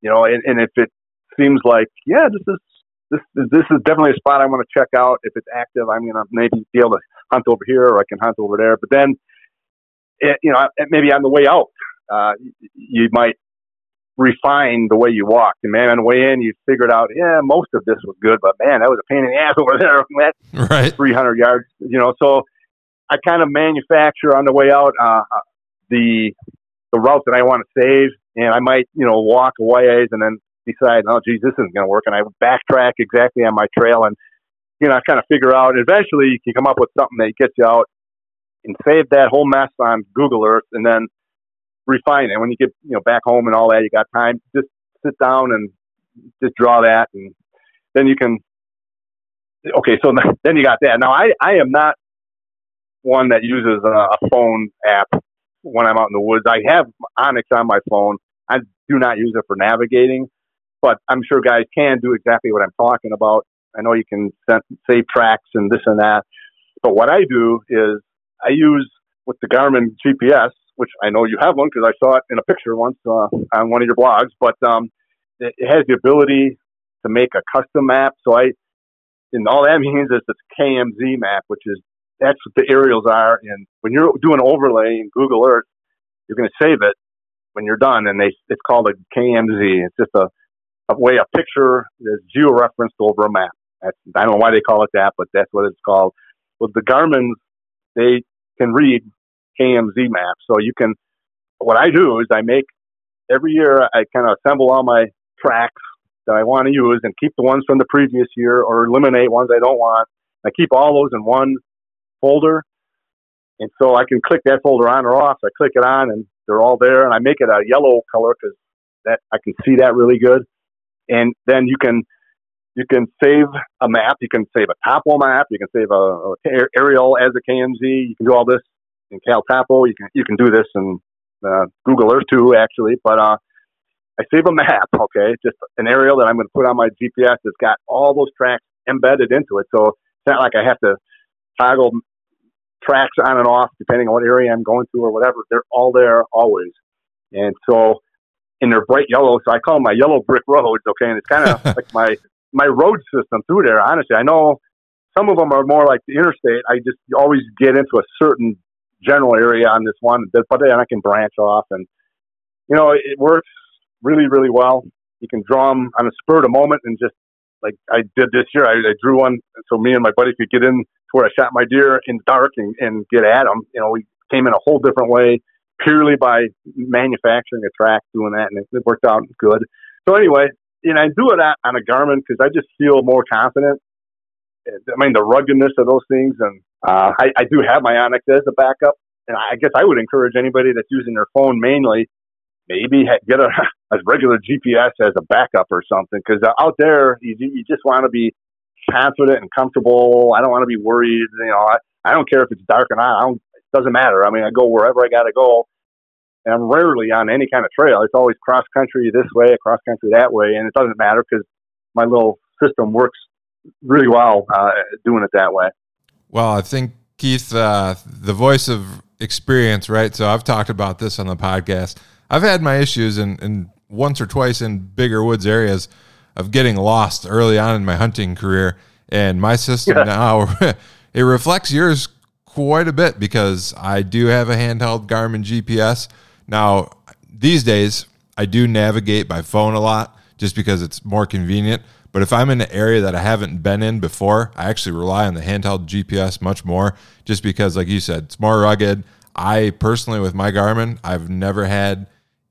you know, and, and if it seems like yeah, this is this this is definitely a spot I want to check out. If it's active, I'm gonna maybe be able to hunt over here or I can hunt over there. But then, it, you know, maybe on the way out, uh, you might refine the way you walk. And man, on the way in, you figured out, yeah, most of this was good, but man, that was a pain in the ass over there. That right, 300 yards, you know. So I kind of manufacture on the way out uh, the the route that I want to save, and I might, you know, walk a ways and then decide, oh, geez, this isn't going to work, and I backtrack exactly on my trail, and you know, I kind of figure out. Eventually, you can come up with something that gets you out and save that whole mess on Google Earth, and then refine it. When you get you know back home and all that, you got time. Just sit down and just draw that, and then you can. Okay, so then you got that. Now I I am not one that uses a, a phone app when I'm out in the woods. I have onX on my phone. I do not use it for navigating, but I'm sure guys can do exactly what I'm talking about. I know you can save tracks and this and that, but what I do is I use with the Garmin GPS which I know you have one because I saw it in a picture once uh, on one of your blogs. But um, it, has the ability to make a custom map. So I, and all that means is it's KMZ map, which is that's what the aerials are. And when you're doing overlay in Google Earth, you're going to save it when you're done, and they it's called a KMZ. It's just a, a way a picture is georeferenced over a map. That's, I don't know why they call it that, but that's what it's called. With the Garmin's, they can read KMZ maps, So you can, what I do is I make every year I kind of assemble all my tracks that I want to use and keep the ones from the previous year or eliminate ones I don't want. I keep all those in one folder. And so I can click that folder on or off. I click it on and they're all there and I make it a yellow color because that I can see that really good. And then you can you can save a map. You can save a topo map. You can save a, a aerial as a KMZ. You can do all this in CalTopo. You can you can do this in uh, Google Earth too, actually. But uh, I save a map, okay, just an aerial that I'm going to put on my GPS that's got all those tracks embedded into it. So it's not like I have to toggle tracks on and off depending on what area I'm going through or whatever. They're all there always. And so, and they're bright yellow, so I call them my yellow brick roads. Okay, and it's kind of like my my road system through there. Honestly, I know some of them are more like the interstate. I just always get into a certain general area on this one, but then I can branch off, and you know it works really really well. You can draw them on a spur of the moment, and just like I did this year, I, I drew one so me and my buddy could get in where I shot my deer in the dark and, and get at them. You know, we came in a whole different way purely by manufacturing a track, doing that, and it, worked out good. So anyway, you know, I do it on a Garmin because I just feel more confident. I mean, the ruggedness of those things and uh, I, I do have my onX as a backup, and I guess I would encourage anybody that's using their phone mainly, maybe get a, a regular GPS as a backup or something, because uh, out there you, you just want to be confident and comfortable. I don't want to be worried. You know, I, I don't care if it's dark or not. I don't, it doesn't matter. I mean, I go wherever I got to go, and I'm rarely on any kind of trail. It's always cross country this way, cross country that way, and it doesn't matter because my little system works really well uh, doing it that way. Well, I think Keith, uh, the voice of experience, right? So I've talked about this on the podcast. I've had my issues and, and once or twice in bigger woods areas of getting lost early on in my hunting career. And my system yeah. now it reflects yours quite a bit because I do have a handheld Garmin GPS. Now, these days I do navigate by phone a lot just because it's more convenient. But if I'm in an area that I haven't been in before, I actually rely on the handheld GPS much more just because, like you said, it's more rugged. I personally, with my Garmin, I've never had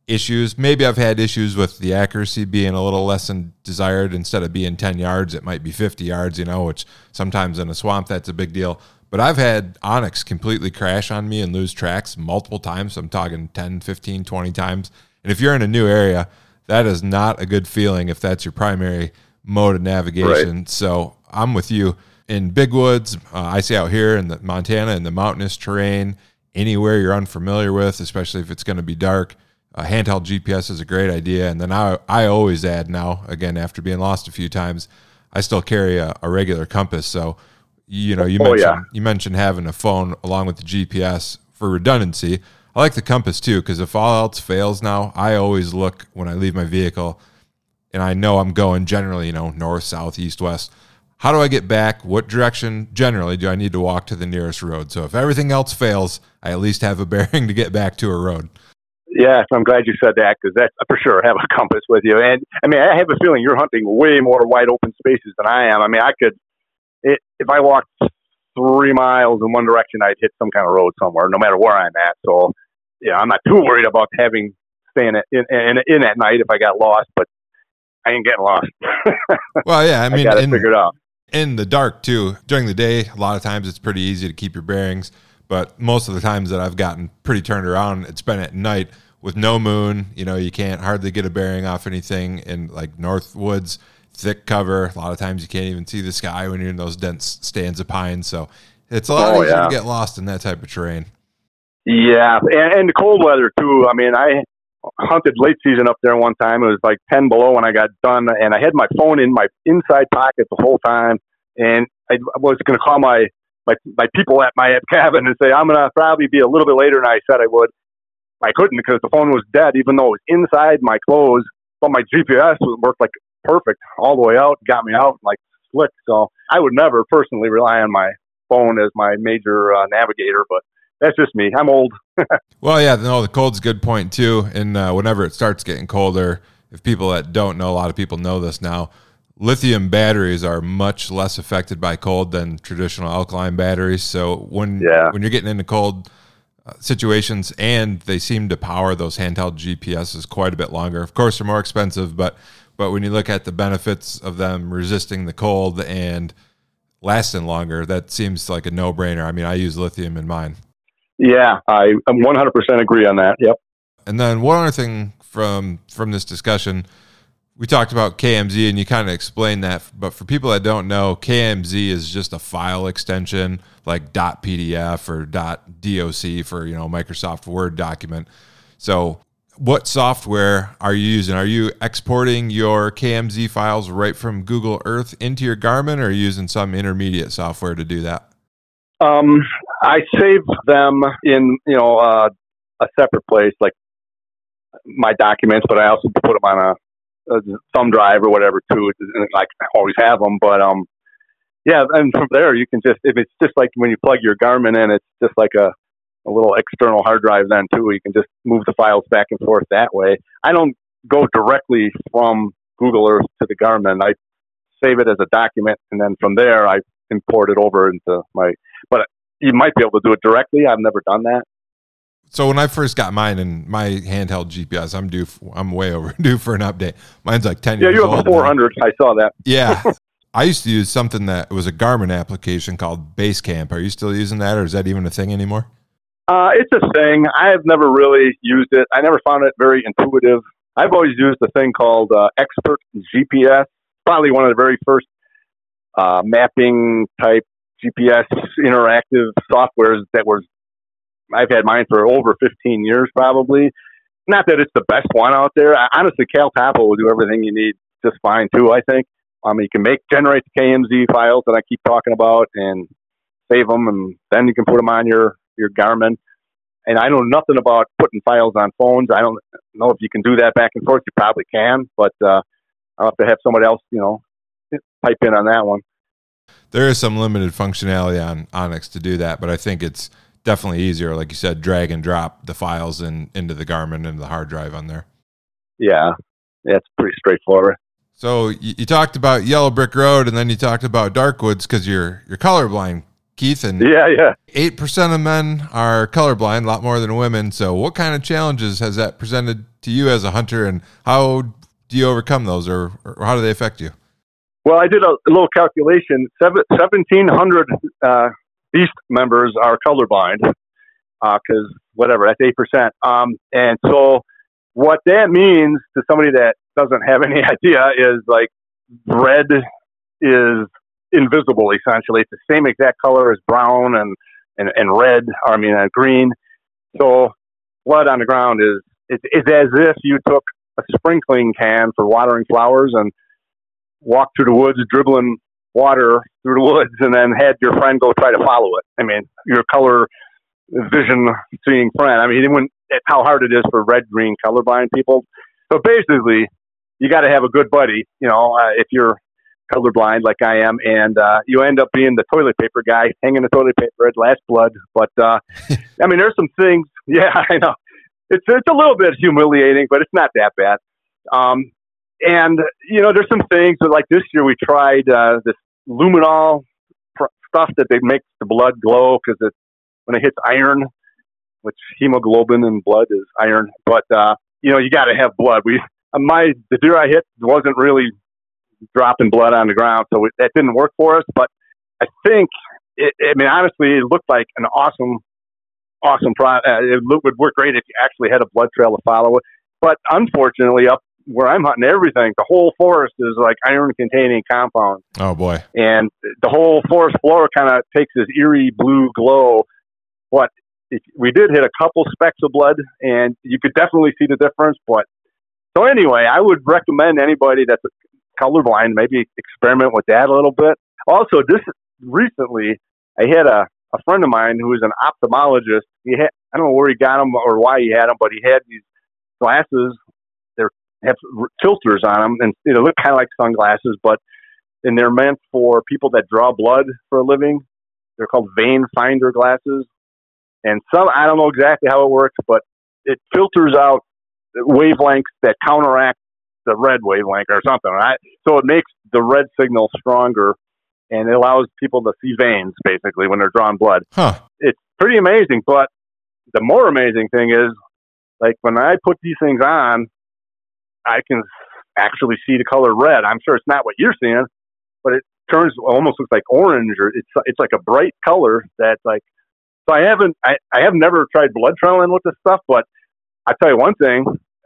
issues. Maybe I've had issues with the accuracy being a little less than desired. Instead of being 10 yards, it might be 50 yards, you know, which sometimes in a swamp, that's a big deal. But I've had onX completely crash on me and lose tracks multiple times. I'm talking 10, 15, 20 times. And if you're in a new area, that is not a good feeling if that's your primary mode of navigation. Right. So I'm with you in big woods. Uh, I see out here in the Montana in the mountainous terrain, anywhere you're unfamiliar with, especially if it's going to be dark. A handheld GPS is a great idea. And then I, I always add now, again, after being lost a few times, I still carry a, a regular compass. So, you know, you oh, mentioned yeah. you mentioned having a phone along with the GPS for redundancy. I like the compass too because if all else fails now, I always look when I leave my vehicle and I know I'm going generally, you know, north, south, east, west. How do I get back? What direction generally do I need to walk to the nearest road? So if everything else fails, I at least have a bearing to get back to a road. Yes, I'm glad you said that because that's for sure. Have a compass with you, and I mean, I have a feeling you're hunting way more wide open spaces than I am. I mean, I could, it, if I walked three miles in one direction, I'd hit some kind of road somewhere, no matter where I'm at. So, yeah, I'm not too worried about having staying in in, in at night if I got lost, but I ain't getting lost. well, yeah, I mean, I got it figured out. In the dark too. During the day, a lot of times it's pretty easy to keep your bearings, but most of the times that I've gotten pretty turned around, it's been at night with no moon. You know, you can't hardly get a bearing off anything in like North Woods, thick cover. A lot of times you can't even see the sky when you're in those dense stands of pines. So it's a lot oh, easier yeah. to get lost in that type of terrain. Yeah, and, and the cold weather too. I mean, I hunted late season up there one time. It was like 10 below when I got done, and I had my phone in my inside pocket the whole time. And I was going to call my, my my people at my cabin and say I'm to probably be a little bit later than I said I would. I couldn't because the phone was dead, even though it was inside my clothes. But my GPS worked like perfect all the way out, got me out like slick. So I would never personally rely on my phone as my major uh, navigator, but that's just me. I'm old. well, yeah, no, the cold's a good point too. And uh, whenever it starts getting colder, if people that don't know, a lot of people know this now. Lithium batteries are much less affected by cold than traditional alkaline batteries. So when yeah. when you're getting into cold uh, situations, and they seem to power those handheld GPSs quite a bit longer. Of course, they're more expensive, but but when you look at the benefits of them resisting the cold and lasting longer, that seems like a no brainer. I mean, I use lithium in mine. Yeah, I 100% agree on that. Yep. And then one other thing from from this discussion, we talked about KMZ and you kind of explained that, but for people that don't know, KMZ is just a file extension like .pdf or .doc for, you know, Microsoft Word document. So, what software are you using? Are you exporting your KMZ files right from Google Earth into your Garmin or are you using some intermediate software to do that? Um, I save them in you know uh, a separate place, like my documents, but I also put them on a, a thumb drive or whatever too. Like I always have them, but um, yeah, and from there you can just if it's just like when you plug your Garmin in, it's just like a a little external hard drive then too. You can just move the files back and forth that way. I don't go directly from Google Earth to the Garmin. I save it as a document, and then from there I import it over into my. But you might be able to do it directly. I've never done that. So when I first got mine and my handheld GPS, I'm due. I'm way overdue for an update. Mine's like ten yeah, years old. Yeah, you have a 400. I saw that. Yeah, I used to use something that was a Garmin application called Basecamp. Are you still using that, or is that even a thing anymore? Uh, it's a thing. I have never really used it. I never found it very intuitive. I've always used a thing called uh, Expert GPS. Probably one of the very first uh, mapping type GPS interactive softwares that was I've had mine for over 15 years probably. Not that it's the best one out there. I, honestly, CalTopo will do everything you need just fine too. I think. I mean, you can make generate the KMZ files that I keep talking about and save them, and then you can put them on your your Garmin. And I know nothing about putting files on phones. I don't know if you can do that back and forth. You probably can, but uh, I'll have to have someone else, you know, type in on that one. There is some limited functionality on onX to do that, but I think it's definitely easier, like you said, drag and drop the files in into the Garmin and the hard drive on there. Yeah, that's pretty straightforward. So you, you, talked about Yellow Brick Road, and then you talked about Darkwoods because you're you're colorblind, Keith. And yeah, yeah, eight percent of men are colorblind, a lot more than women. So what kind of challenges has that presented to you as a hunter, and how do you overcome those, or, or how do they affect you? Well, I did a, little calculation. Seven, 1,700 uh, Beast members are colorblind because uh, whatever, that's 8%. Um, and so what that means to somebody that doesn't have any idea is like red is invisible essentially. It's the same exact color as brown and, and, and red, I mean, uh, green. So blood on the ground is, it's as if you took a sprinkling can for watering flowers and walked through the woods dribbling water through the woods and then had your friend go try to follow it. I mean, your color vision seeing friend. I mean, he wouldn't, how hard it is for red green colorblind people. So basically, you got to have a good buddy. You know, uh, if you're colorblind like I am, and uh, you end up being the toilet paper guy, hanging the toilet paper at last blood. But uh, I mean, there's some things. Yeah, I know. It's it's a little bit humiliating, but it's not that bad. Um, and you know, there's some things that, like this year we tried uh, this luminol pr- stuff that they make the blood glow because it when it hits iron, which hemoglobin in blood is iron. But uh, you know, you got to have blood. We my the deer I hit wasn't really dropping blood on the ground, so it, that didn't work for us. But I think, it, I mean, honestly, it looked like an awesome, awesome product. Uh, it would work great if you actually had a blood trail to follow it. But unfortunately, up where I'm hunting, everything, the whole forest is like iron-containing compounds. Oh boy! And the whole forest floor kind of takes this eerie blue glow. But we did hit a couple specks of blood, and you could definitely see the difference. But so anyway, I would recommend anybody that's colorblind, maybe experiment with that a little bit. Also, this recently, I had a, a friend of mine who is an ophthalmologist. He had, I don't know where he got them or why he had them, but he had these glasses. Have filters on them, and they look kind of like sunglasses, but and they're meant for people that draw blood for a living. They're called vein finder glasses, and some I don't know exactly how it works, but it filters out wavelengths that counteract the red wavelength or something, right? So it makes the red signal stronger and it allows people to see veins basically when they're drawing blood. Huh. It's pretty amazing, but the more amazing thing is like when I put these things on, I can actually see the color red. I'm sure it's not what you're seeing, but it turns almost looks like orange or it's it's like a bright color that's like so I haven't I, I have never tried blood trailing with this stuff, but I tell you one thing,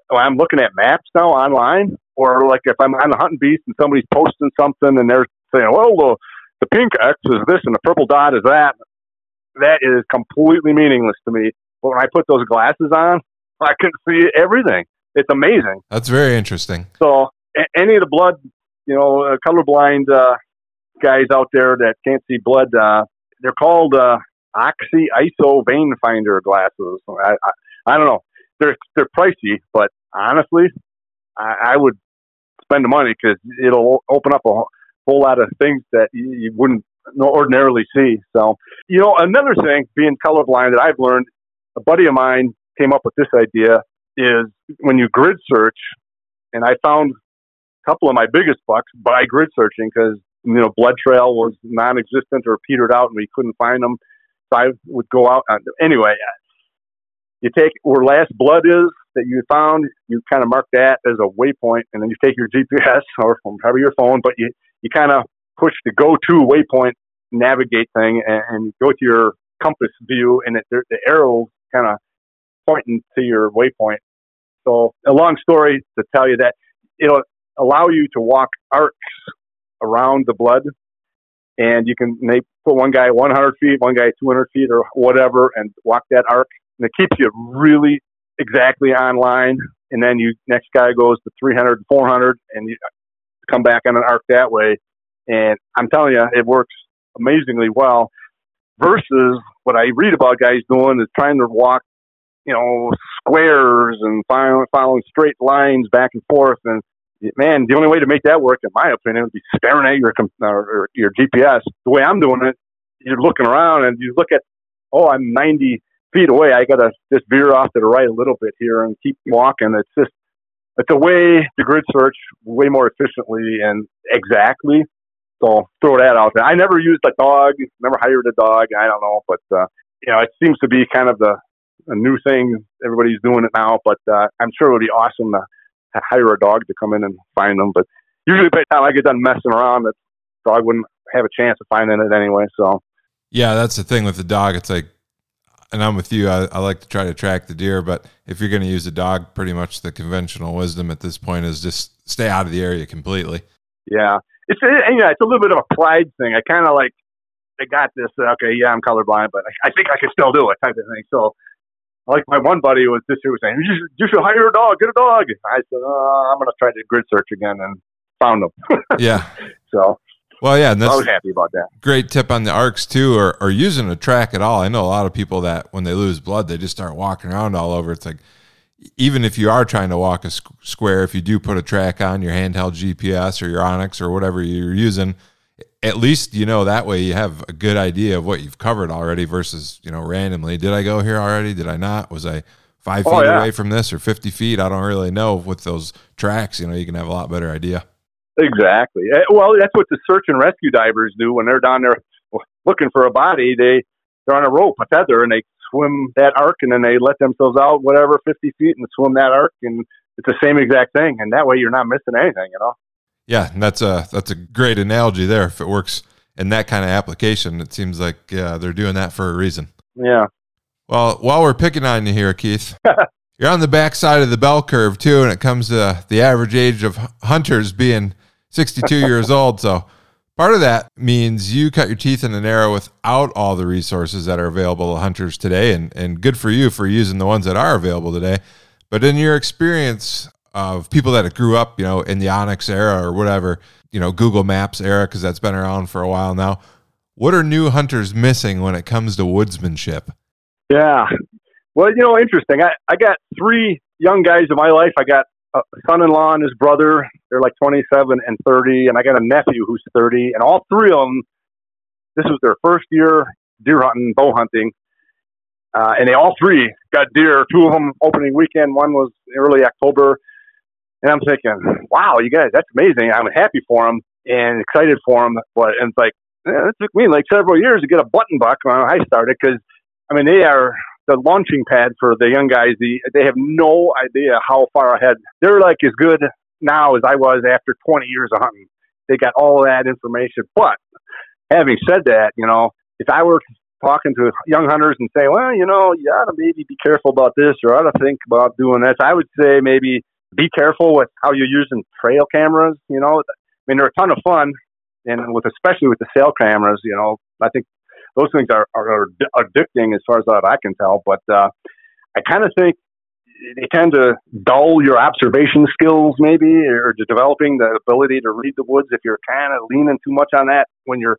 when I'm looking at maps now online, or like if I'm on the hunting beast and somebody's posting something and they're saying, well, the, the pink X is this and the purple dot is that, that is completely meaningless to me. But when I put those glasses on, I can see everything. It's amazing. That's very interesting. So a- any of the blood, you know, uh, colorblind uh, guys out there that can't see blood, uh, they're called uh, Oxy ISO vein finder glasses. I, I, I don't know they're they're pricey, but honestly, I, I would spend the money because it'll open up a whole lot of things that you, you wouldn't ordinarily see. So, you know, another thing being colorblind that I've learned, a buddy of mine came up with this idea is when you grid search, and I found a couple of my biggest bucks by grid searching because you know blood trail was non-existent or petered out and we couldn't find them. So I would go out. On, anyway, uh, you take where last blood is that you found, you kind of mark that as a waypoint, and then you take your GPS or whatever your phone, but you, you kind of push the go to waypoint navigate thing and, and go to your compass view, and it, the arrow kind of pointing to your waypoint. So, a long story to tell you that it'll allow you to walk arcs around the blood, and you can put one guy 100 feet, one guy 200 feet, or whatever, and walk that arc and it keeps you really exactly online. And then you next guy goes to 300, 400, and you come back on an arc that way. And I'm telling you, it works amazingly well. Versus what I read about guys doing is trying to walk, you know, squares and following, straight lines back and forth. And man, the only way to make that work, in my opinion, would be staring at your or your GPS. The way I'm doing it, you're looking around and you look at, oh, I'm 90 feet away, I got to just veer off to the right a little bit here and keep walking. It's just, it's a way to grid search way more efficiently and exactly. So throw that out there. I never used a dog, never hired a dog. I don't know, but, uh, you know, it seems to be kind of the a new thing. Everybody's doing it now, but uh, I'm sure it would be awesome to, to hire a dog to come in and find them. But usually by the time I get done messing around, the dog wouldn't have a chance of finding it anyway. So yeah, that's the thing with the dog. It's like and I'm with you. I, I, like to try to track the deer, but if you're going to use a dog, pretty much the conventional wisdom at this point is just stay out of the area completely. Yeah, it's it, yeah, it's a little bit of a pride thing. I kind of like I got this. Okay, yeah, I'm colorblind, but I, I, think I can still do it, type of thing. So, like my one buddy was this year was saying, you should, you should hire a dog, get a dog. I said, oh, I'm going to try to grid search again and found them. yeah. So well, yeah, and that's I was happy about that. Great tip on the arcs too, or, or using a track at all. I know a lot of people that when they lose blood, they just start walking around all over. It's like, even if you are trying to walk a square, if you do put a track on your handheld GPS or your onX or whatever you're using, at least you know that way you have a good idea of what you've covered already versus you know randomly. Did I go here already? Did I not? Was I five oh, feet yeah. away from this or fifty feet? I don't really know. With those tracks, you know, you can have a lot better idea. Exactly. Eh, well, that's what the search and rescue divers do when they're down there looking for a body. They they're on a rope, a tether, and they swim that arc, and then they let themselves out whatever fifty feet and swim that arc, and it's the same exact thing. And that way, you're not missing anything, you know. Yeah, that's a that's a great analogy there. If it works in that kind of application, it seems like yeah, they're doing that for a reason. Yeah. Well, while we're picking on you here, Keith, you're on the backside of the bell curve too, when it comes to the average age of hunters being 62 years old. So part of that means you cut your teeth in an era without all the resources that are available to hunters today, and and good for you for using the ones that are available today. But in your experience, of people that grew up, you know, in the onX era or whatever, you know, Google Maps era, because that's been around for a while now. What are new hunters missing when it comes to woodsmanship? Yeah. Well, you know, interesting. I, I got three young guys in my life. I got a son in law and his brother. They're like 27 and 30. And I got a nephew who's 30. And all three of them, this was their first year deer hunting, bow hunting. Uh, and they all three got deer. Two of them opening weekend. One was early October. And I'm thinking, wow, you guys, that's amazing. I'm happy for them and excited for them. But and it's like, yeah, it took me like several years to get a button buck when I started because, I mean, they are the launching pad for the young guys. The, they have no idea how far ahead. They're like as good now as I was after 20 years of hunting. They got all that information. But having said that, you know, if I were talking to young hunters and say, well, you know, you ought to maybe be careful about this or ought to think about doing this, I would say maybe be careful with how you're using trail cameras. You know, I mean, they're a ton of fun, and with especially with the cell cameras, you know, I think those things are, are, addicting as far as I can tell. But uh, I kind of think they tend to dull your observation skills, maybe, or developing the ability to read the woods if you're kind of leaning too much on that when you're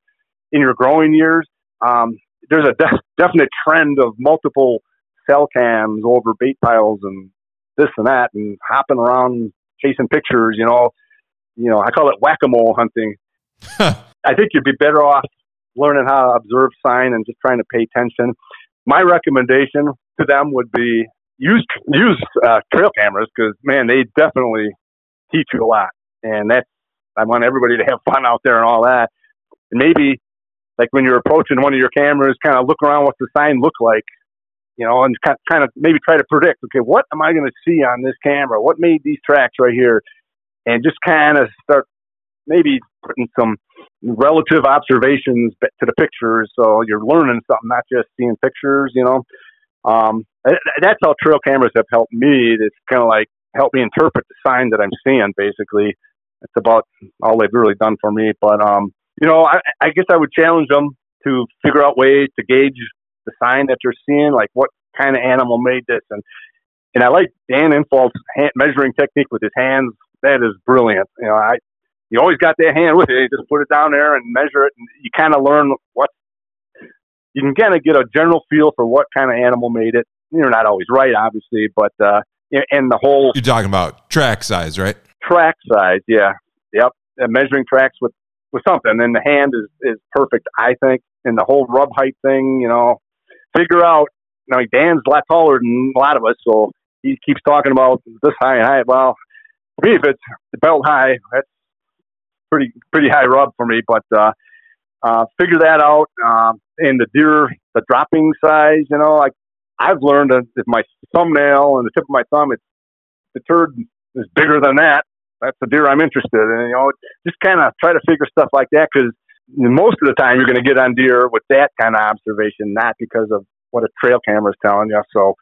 in your growing years. Um, there's a de- definite trend of multiple cell cams over bait piles and this and that and hopping around chasing pictures, you know, you know, I call it whack-a-mole hunting. I think you'd be better off learning how to observe sign and just trying to pay attention. My recommendation to them would be use use uh, trail cameras because man, they definitely teach you a lot, and that's I want everybody to have fun out there and all that. And maybe like when you're approaching one of your cameras, kind of look around what the sign look like you know, and kind of maybe try to predict, okay, what am I going to see on this camera? What made these tracks right here? And just kind of start maybe putting some relative observations to the pictures. So you're learning something, not just seeing pictures, you know. Um, that's how trail cameras have helped me. It's kind of like help me interpret the sign that I'm seeing, basically. It's about all they've really done for me. But, um, you know, I, I guess I would challenge them to figure out ways to gauge the sign that you're seeing, like what kind of animal made this, and and I like Dan Infalt's hand, measuring technique with his hands. That is brilliant. You know, I you always got that hand with you. You just put it down there and measure it, and you kind of learn what you can kind of get a general feel for what kind of animal made it. You're not always right, obviously, but uh, and the whole you're talking about track size, right? Track size, yeah, yep. And measuring tracks with with something, and the hand is is perfect, I think. And the whole rub height thing, you know, figure out. You know, Dan's a lot taller than a lot of us, so he keeps talking about this high and high. Well, for me, if it's belt high, that's pretty pretty high rub for me. But uh, uh, figure that out. Um, and the deer, the dropping size, you know, like I've learned that if my thumbnail and the tip of my thumb, it's the turd is bigger than that. That's the deer I'm interested in. You know, just kind of try to figure stuff like that because most of the time you're going to get on deer with that kind of observation, not because of what a trail camera is telling you. So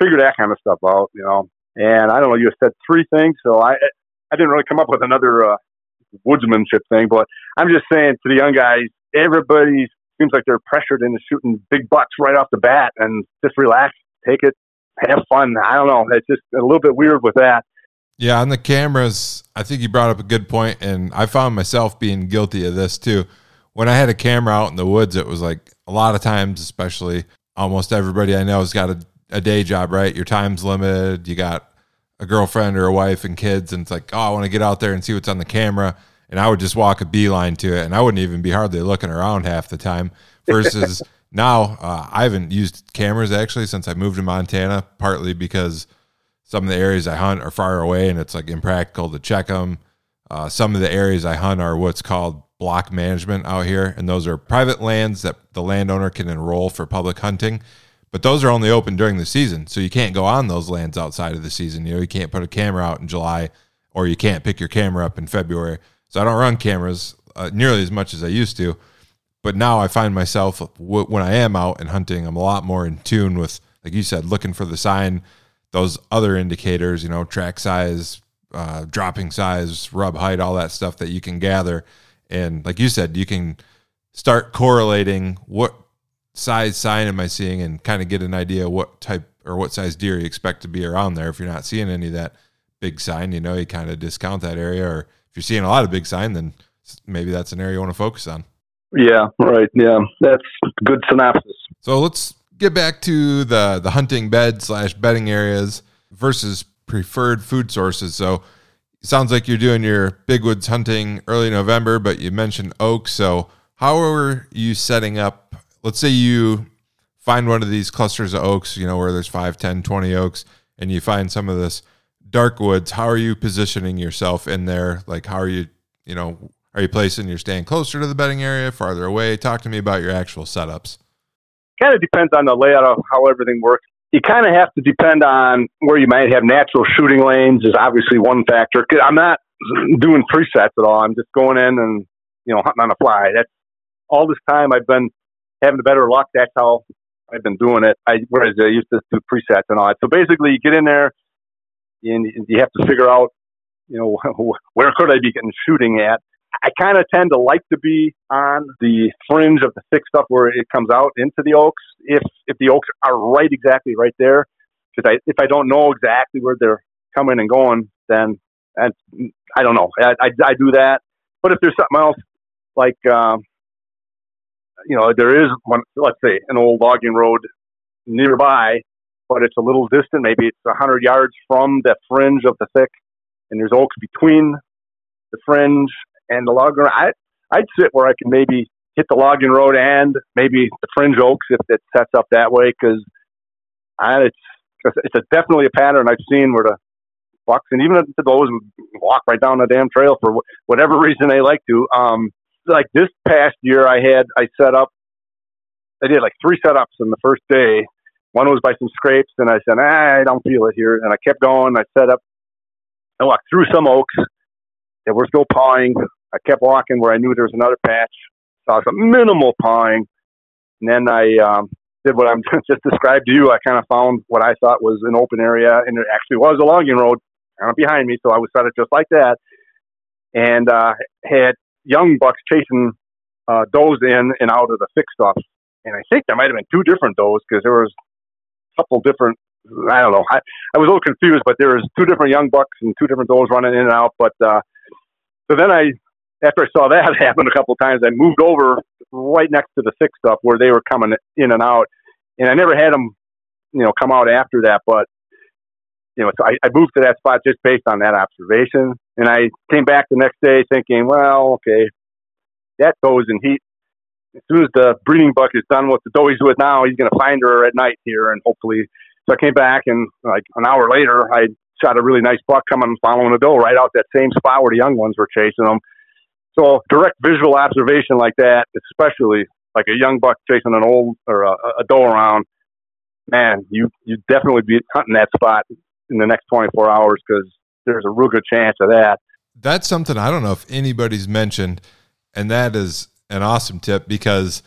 figure that kind of stuff out, you know. And I don't know, you said three things, so I I didn't really come up with another uh, woodsmanship thing, but I'm just saying to the young guys, everybody seems like they're pressured into shooting big bucks right off the bat, and just relax, take it, have fun. I don't know, it's just a little bit weird with that. Yeah, on the cameras, I think you brought up a good point, and I found myself being guilty of this too. When I had a camera out in the woods, it was like a lot of times, especially almost everybody I know has got a, a day job, right? Your time's limited. You got a girlfriend or a wife and kids, and it's like, oh, I want to get out there and see what's on the camera. And I would just walk a beeline to it, and I wouldn't even be hardly looking around half the time. Versus now, uh, I haven't used cameras actually since I moved to Montana, partly because some of the areas I hunt are far away and it's like impractical to check them. Uh, some of the areas I hunt are what's called block management out here, and those are private lands that the landowner can enroll for public hunting. But those are only open during the season, so you can't go on those lands outside of the season. You know, you can't put a camera out in July, or you can't pick your camera up in February. So I don't run cameras uh, nearly as much as I used to. But now I find myself w- when I am out and hunting, I'm a lot more in tune with, like you said, looking for the sign, those other indicators, you know, track size, uh, dropping size, rub height, all that stuff that you can gather. And like you said, you can start correlating what size sign am I seeing and kind of get an idea what type or what size deer you expect to be around there. If you're not seeing any of that big sign, you know, you kind of discount that area. Or if you're seeing a lot of big sign, then maybe that's an area you want to focus on. Yeah, right. Yeah, that's good synopsis. So let's get back to the the hunting bed slash bedding areas versus preferred food sources. So sounds like you're doing your big woods hunting early November, but you mentioned oaks. So how are you setting up let's say you find one of these clusters of oaks, you know, where there's 5, 10, 20 oaks, and you find some of this dark woods, how are you positioning yourself in there? Like, how are you, you know, are you placing your stand closer to the bedding area, farther away? Talk to me about your actual setups. Kind of depends on the layout of how everything works. You kind of have to depend on where you might have natural shooting lanes is obviously one factor. I'm not doing presets at all. I'm just going in and, you know, hunting on the fly. That's all this time I've been having better luck. That's how I've been doing it. I whereas I used to do presets and all that. So basically, you get in there and you have to figure out, you know, where could I be getting shooting at. I kind of tend to like to be on the fringe of the thick stuff where it comes out into the oaks. If if the oaks are right exactly right there, because I if I don't know exactly where they're coming and going, then I, I don't know. I, I, I do that. But if there's something else like um, you know, there is one, let's say, an old logging road nearby, but it's a little distant. Maybe it's a hundred yards from the fringe of the thick, and there's oaks between the fringe and the logging. I I'd sit where I can maybe hit the logging road and maybe the fringe oaks if it sets up that way because it's it's a definitely a pattern I've seen where the bucks and even the those walk right down the damn trail for whatever reason they like to. Um, like this past year, I had I set up. I did like three setups in the first day. One was by some scrapes, and I said, ah, I don't feel it here, and I kept going. I set up. I walked through some oaks that were still pawing. I kept walking where I knew there was another patch. Saw some minimal pawing, and then I um, did what I'm just described to you. I kind of found what I thought was an open area, and it actually was a logging road kind of behind me. So I was set it just like that, and uh, had young bucks chasing uh, does in and out of the thick stuff. And I think there might have been two different does because there was a couple different. I don't know. I, I was a little confused, but there was two different young bucks and two different does running in and out. But uh, so then I, after I saw that happen a couple of times, I moved over right next to the thick stuff where they were coming in and out, and I never had them, you know, come out after that. But you know, so I, I moved to that spot just based on that observation. And I came back the next day thinking, well, okay, that goes in heat. As soon as the breeding buck is done with the doe he's with now, he's going to find her at night here, and hopefully. So I came back, and like an hour later, I shot a really nice buck coming following a doe right out that same spot where the young ones were chasing them. So direct visual observation like that, especially like a young buck chasing an old or a, a doe around, man, you you definitely be hunting that spot in the next 24 hours because there's a real good chance of that. That's something I don't know if anybody's mentioned, and that is an awesome tip because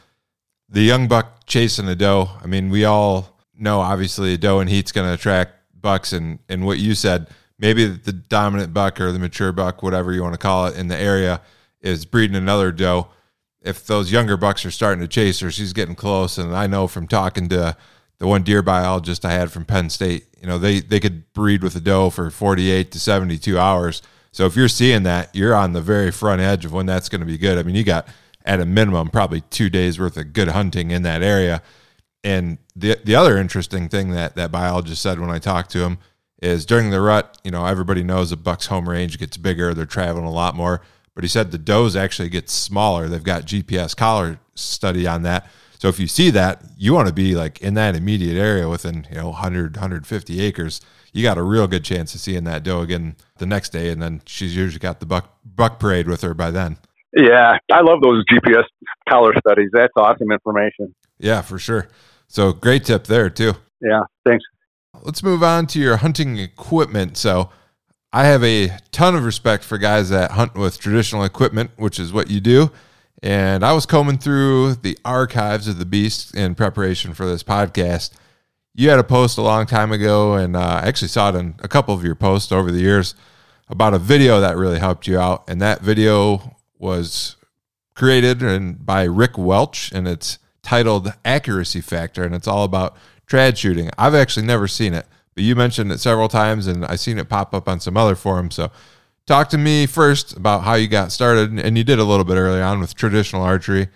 the young buck chasing a doe. I mean, we all know obviously a doe and heat's going to attract bucks, and and what you said, maybe the dominant buck or the mature buck, whatever you want to call it, in the area is breeding another doe. If those younger bucks are starting to chase her, she's getting close, and I know from talking to the one deer biologist I had from Penn State, you know, they they could breed with a doe for 48 to 72 hours. So if you're seeing that, you're on the very front edge of when that's going to be good. I mean, you got at a minimum probably 2 days worth of good hunting in that area. And the the other interesting thing that that biologist said when I talked to him is during the rut, you know, everybody knows the buck's home range gets bigger, they're traveling a lot more. But he said the does actually get smaller. They've got GPS collar study on that. So if you see that, you want to be like in that immediate area within, you know, 100, 150 acres. You got a real good chance of seeing that doe again the next day. And then she's usually got the buck, buck parade with her by then. Yeah. I love those GPS collar studies. That's awesome information. Yeah, for sure. So great tip there too. Yeah. Thanks. Let's move on to your hunting equipment. So I have a ton of respect for guys that hunt with traditional equipment, which is what you do. And I was combing through the archives of the beast in preparation for this podcast. You had a post a long time ago, and uh, I actually saw it in a couple of your posts over the years about a video that really helped you out. And that video was created and by Rick Welch, and it's titled Accuracy Factor, and it's all about trad shooting. I've actually never seen it, but you mentioned it several times, and I've seen it pop up on some other forums. So talk to me first about how you got started, and you did a little bit early on with traditional archery.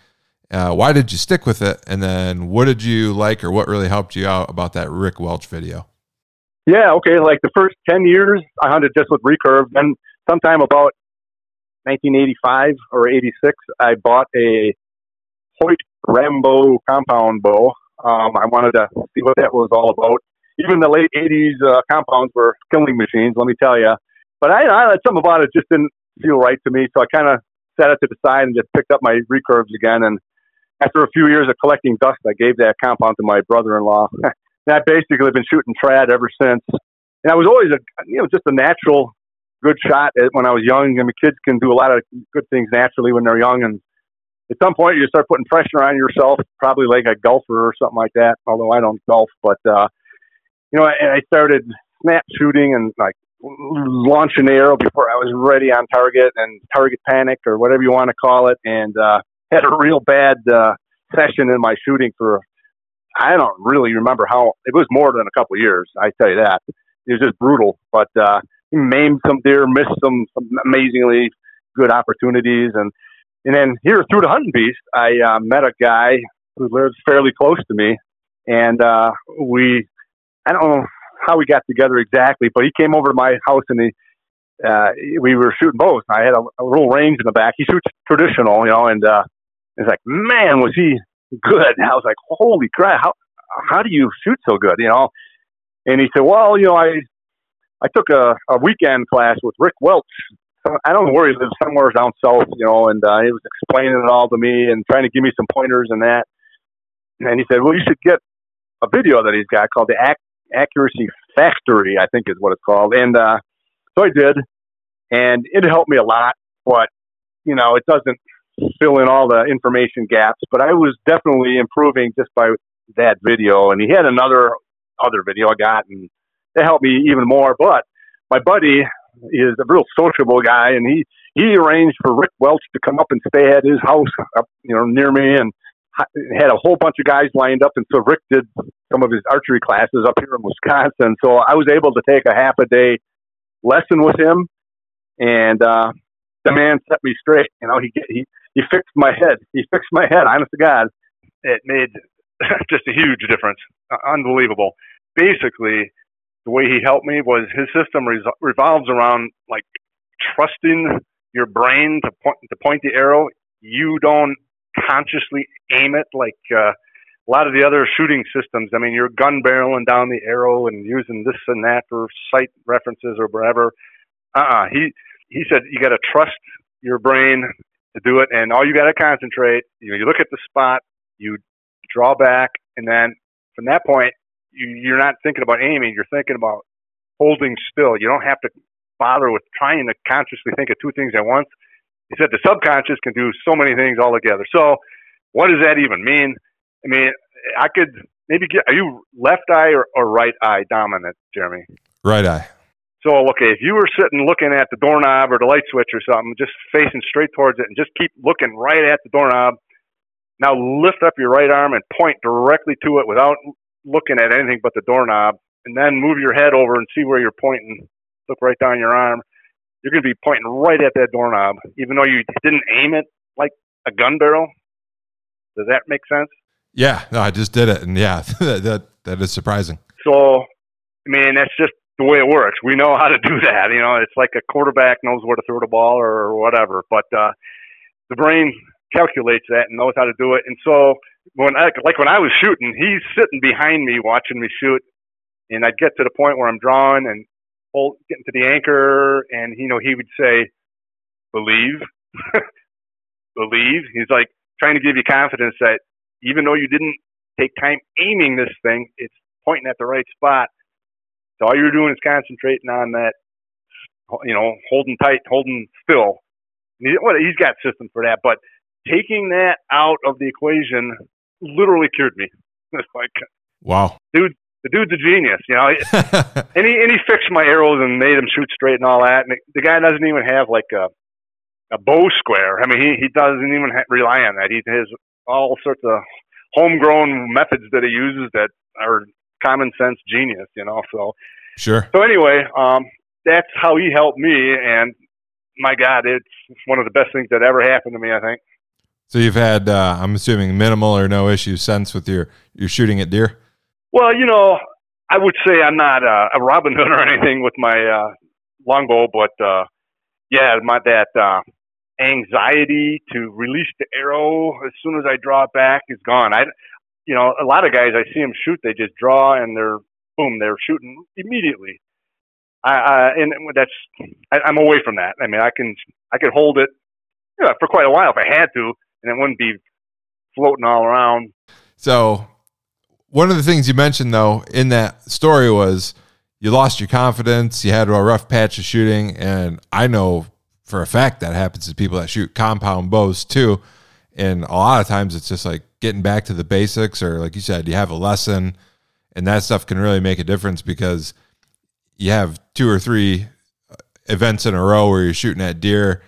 Uh, why did you stick with it? And then what did you like or what really helped you out about that Rick Welch video? Yeah, okay. Like the first 10 years, I hunted just with recurve. Then sometime about 1985 or 86, I bought a Hoyt Rambo compound bow. Um, I wanted to see what that was all about. Even the late 80s uh, compounds were killing machines, let me tell you. But I, I something about it just didn't feel right to me, so I kind of set it to the side and just picked up my recurves again. And after a few years of collecting dust, I gave that compound to my brother-in-law. and I basically been shooting trad ever since. And I was always a, you know, just a natural good shot when I was young. I mean, kids can do a lot of good things naturally when they're young, and at some point you start putting pressure on yourself, probably like a golfer or something like that. Although I don't golf, but uh, you know, I started snap shooting and like launch an arrow before I was ready on target and target panic or whatever you want to call it, and uh, had a real bad uh, session in my shooting for I don't really remember how it was more than a couple of years. I tell you that it was just brutal, but uh, maimed some deer, missed some, some amazingly good opportunities, and and then here through the hunting beast, I uh, met a guy who lives fairly close to me, and uh, we I don't know how we got together exactly, but he came over to my house and he, uh, we were shooting bows. I had a, a little range in the back. He shoots traditional, you know, and uh, it's like, man, was he good? And I was like, holy crap, how how do you shoot so good, you know? And he said, well, you know, I I took a, a weekend class with Rick Welch. I don't know where he lives, somewhere down south, you know, and uh, he was explaining it all to me and trying to give me some pointers and that. And he said, well, you should get a video that he's got called the Act Accuracy Factory, I think is what it's called. And uh, so I did, and it helped me a lot. But you know, it doesn't fill in all the information gaps. But I was definitely improving just by that video. And he had another other video I got, and it helped me even more. But my buddy is a real sociable guy, and he he arranged for Rick Welch to come up and stay at his house up you know near me, and had a whole bunch of guys lined up, and so Rick did some of his archery classes up here in Wisconsin. So I was able to take a half a day lesson with him, and uh, the man set me straight. You know, he he he fixed my head. He fixed my head. Honest to God, it made just a huge difference. Uh, unbelievable. Basically, the way he helped me was his system revolves around like trusting your brain to point to point the arrow. You don't consciously aim it like uh, a lot of the other shooting systems. I mean, you're gun barreling down the arrow and using this and that for sight references or whatever. Uh-uh. He he said you got to trust your brain to do it, and all you got to concentrate. You know, you look at the spot, you draw back, and then from that point, you, you're not thinking about aiming. You're thinking about holding still. You don't have to bother with trying to consciously think of two things at once. He said the subconscious can do so many things all together. So, what does that even mean? I mean, I could maybe get. Are you left eye or, or right eye dominant, Jeremy? Right eye. So, okay, if you were sitting looking at the doorknob or the light switch or something, just facing straight towards it and just keep looking right at the doorknob. Now lift up your right arm and point directly to it without looking at anything but the doorknob, and then move your head over and see where you're pointing. Look right down your arm, you're going to be pointing right at that doorknob, even though you didn't aim it like a gun barrel. Does that make sense? Yeah, no, I just did it, and yeah, that, that that is surprising. So, I mean, that's just the way it works. We know how to do that. You know, it's like a quarterback knows where to throw the ball or whatever, but uh, the brain calculates that and knows how to do it. And so, when I, like when I was shooting, he's sitting behind me watching me shoot, and I'd get to the point where I'm drawing and hold, getting to the anchor, and you know, he would say, "Believe." believe. He's like trying to give you confidence that even though you didn't take time aiming this thing, it's pointing at the right spot. So all you're doing is concentrating on that, you know, holding tight, holding still. He, well, he's got system for that, but taking that out of the equation literally cured me. Like, wow, dude, the dude's a genius, you know. and he and he fixed my arrows and made them shoot straight and all that. And the guy doesn't even have like a a bow square. I mean, he he doesn't even ha- rely on that. He has all sorts of homegrown methods that he uses that are common sense genius, you know. So sure. So anyway, um, that's how he helped me, and my God, it's one of the best things that ever happened to me. I think. So you've had, uh, I'm assuming, minimal or no issues since with your your shooting at deer. Well, you know, I would say I'm not uh, a Robin Hood or anything with my uh, longbow, but uh, yeah, my that uh, anxiety to release the arrow as soon as I draw it back is gone. I, you know, a lot of guys I see them shoot, they just draw and they're boom, they're shooting immediately. I, I and that's I, I'm away from that. I mean, I can I could hold it you know, for quite a while if I had to, and it wouldn't be floating all around. So, one of the things you mentioned though in that story was you lost your confidence, you had a rough patch of shooting, and I know for a fact that happens to people that shoot compound bows too. And a lot of times it's just like getting back to the basics, or like you said, you have a lesson, and that stuff can really make a difference because you have two or three uh, events in a row where you're shooting at deer,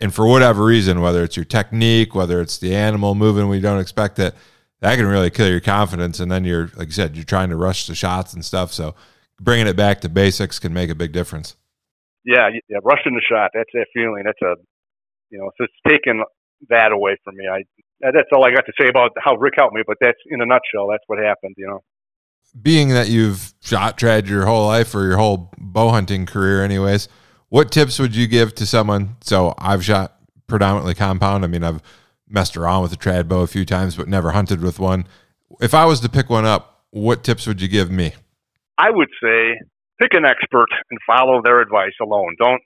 and for whatever reason, whether it's your technique, whether it's the animal moving we don't expect it, that can really kill your confidence. And then you're, like you said, you're trying to rush the shots and stuff. So bringing it back to basics can make a big difference yeah, yeah, rushing the shot. That's that feeling. That's a, you know, so it's taken that away from me. I that's all I got to say about how Rick helped me. But that's in a nutshell. That's what happened. You know. Being that you've shot trad your whole life or your whole bow hunting career, anyways, what tips would you give to someone? So I've shot predominantly compound. I mean, I've messed around with a trad bow a few times, but never hunted with one. If I was to pick one up, what tips would you give me? I would say pick an expert and follow their advice alone. Don't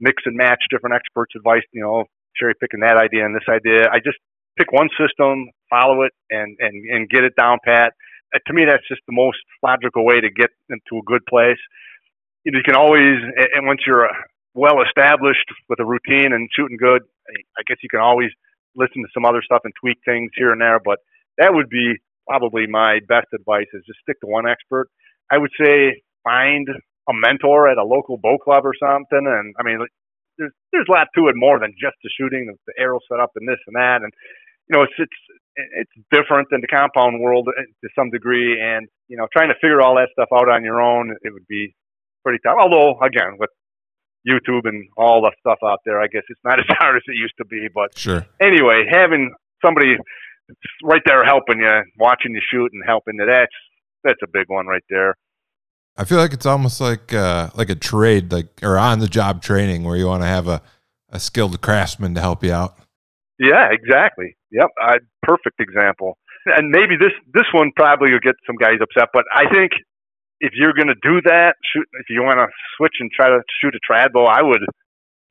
mix and match different experts' advice, you know, cherry picking that idea and this idea. I just pick one system, follow it, and, and, and get it down pat. Uh, to me, that's just the most logical way to get into a good place. You, know, you can always, and once you're uh, well established with a routine and shooting good, I guess you can always listen to some other stuff and tweak things here and there. But that would be probably my best advice: is just stick to one expert. I would say find a mentor at a local bow club or something. And I mean, there's there's a lot to it more than just the shooting, the, the arrow setup, and this and that. And you know, it's it's it's different than the compound world uh, to some degree. And you know, trying to figure all that stuff out on your own, it would be pretty tough. Although, again, with YouTube and all the stuff out there, I guess it's not as hard as it used to be. But sure. Anyway, having somebody right there helping you, watching you shoot, and helping you, that's that's a big one right there. I feel like it's almost like uh, like a trade, like or on the job training, where you want to have a, a skilled craftsman to help you out. Yeah, exactly. Yep, I, perfect example. And maybe this this one probably will get some guys upset, but I think if you're going to do that, shoot, if you want to switch and try to shoot a trad bow, I would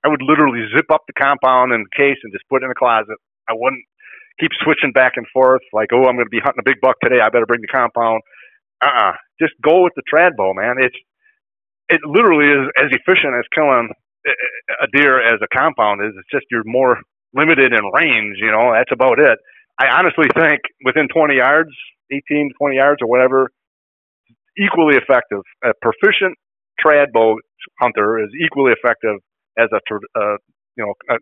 I would literally zip up the compound and case and just put it in a closet. I wouldn't keep switching back and forth like, oh, I'm going to be hunting a big buck today. I better bring the compound uh-uh. Just go with the trad bow, man. It's it literally is as efficient as killing a deer as a compound is. It's just you're more limited in range. You know, that's about it. I honestly think within 20 yards, 18, 20 yards or whatever, equally effective. A proficient trad bow hunter is equally effective as a uh, you know a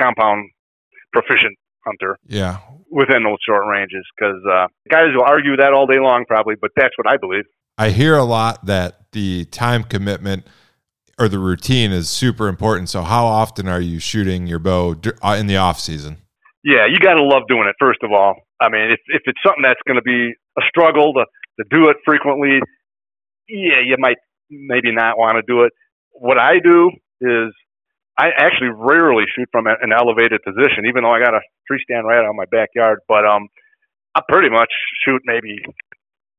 compound proficient hunter. Yeah. Within those short ranges, because uh, guys will argue that all day long, probably, but that's what I believe. I hear a lot that the time commitment or the routine is super important. So, how often are you shooting your bow uh, in the off season? Yeah, you got to love doing it. First of all, I mean, if if it's something that's going to be a struggle to to do it frequently, yeah, you might maybe not want to do it. What I do is I actually rarely shoot from an elevated position, even though I got a tree stand right out of my backyard. But um, I pretty much shoot maybe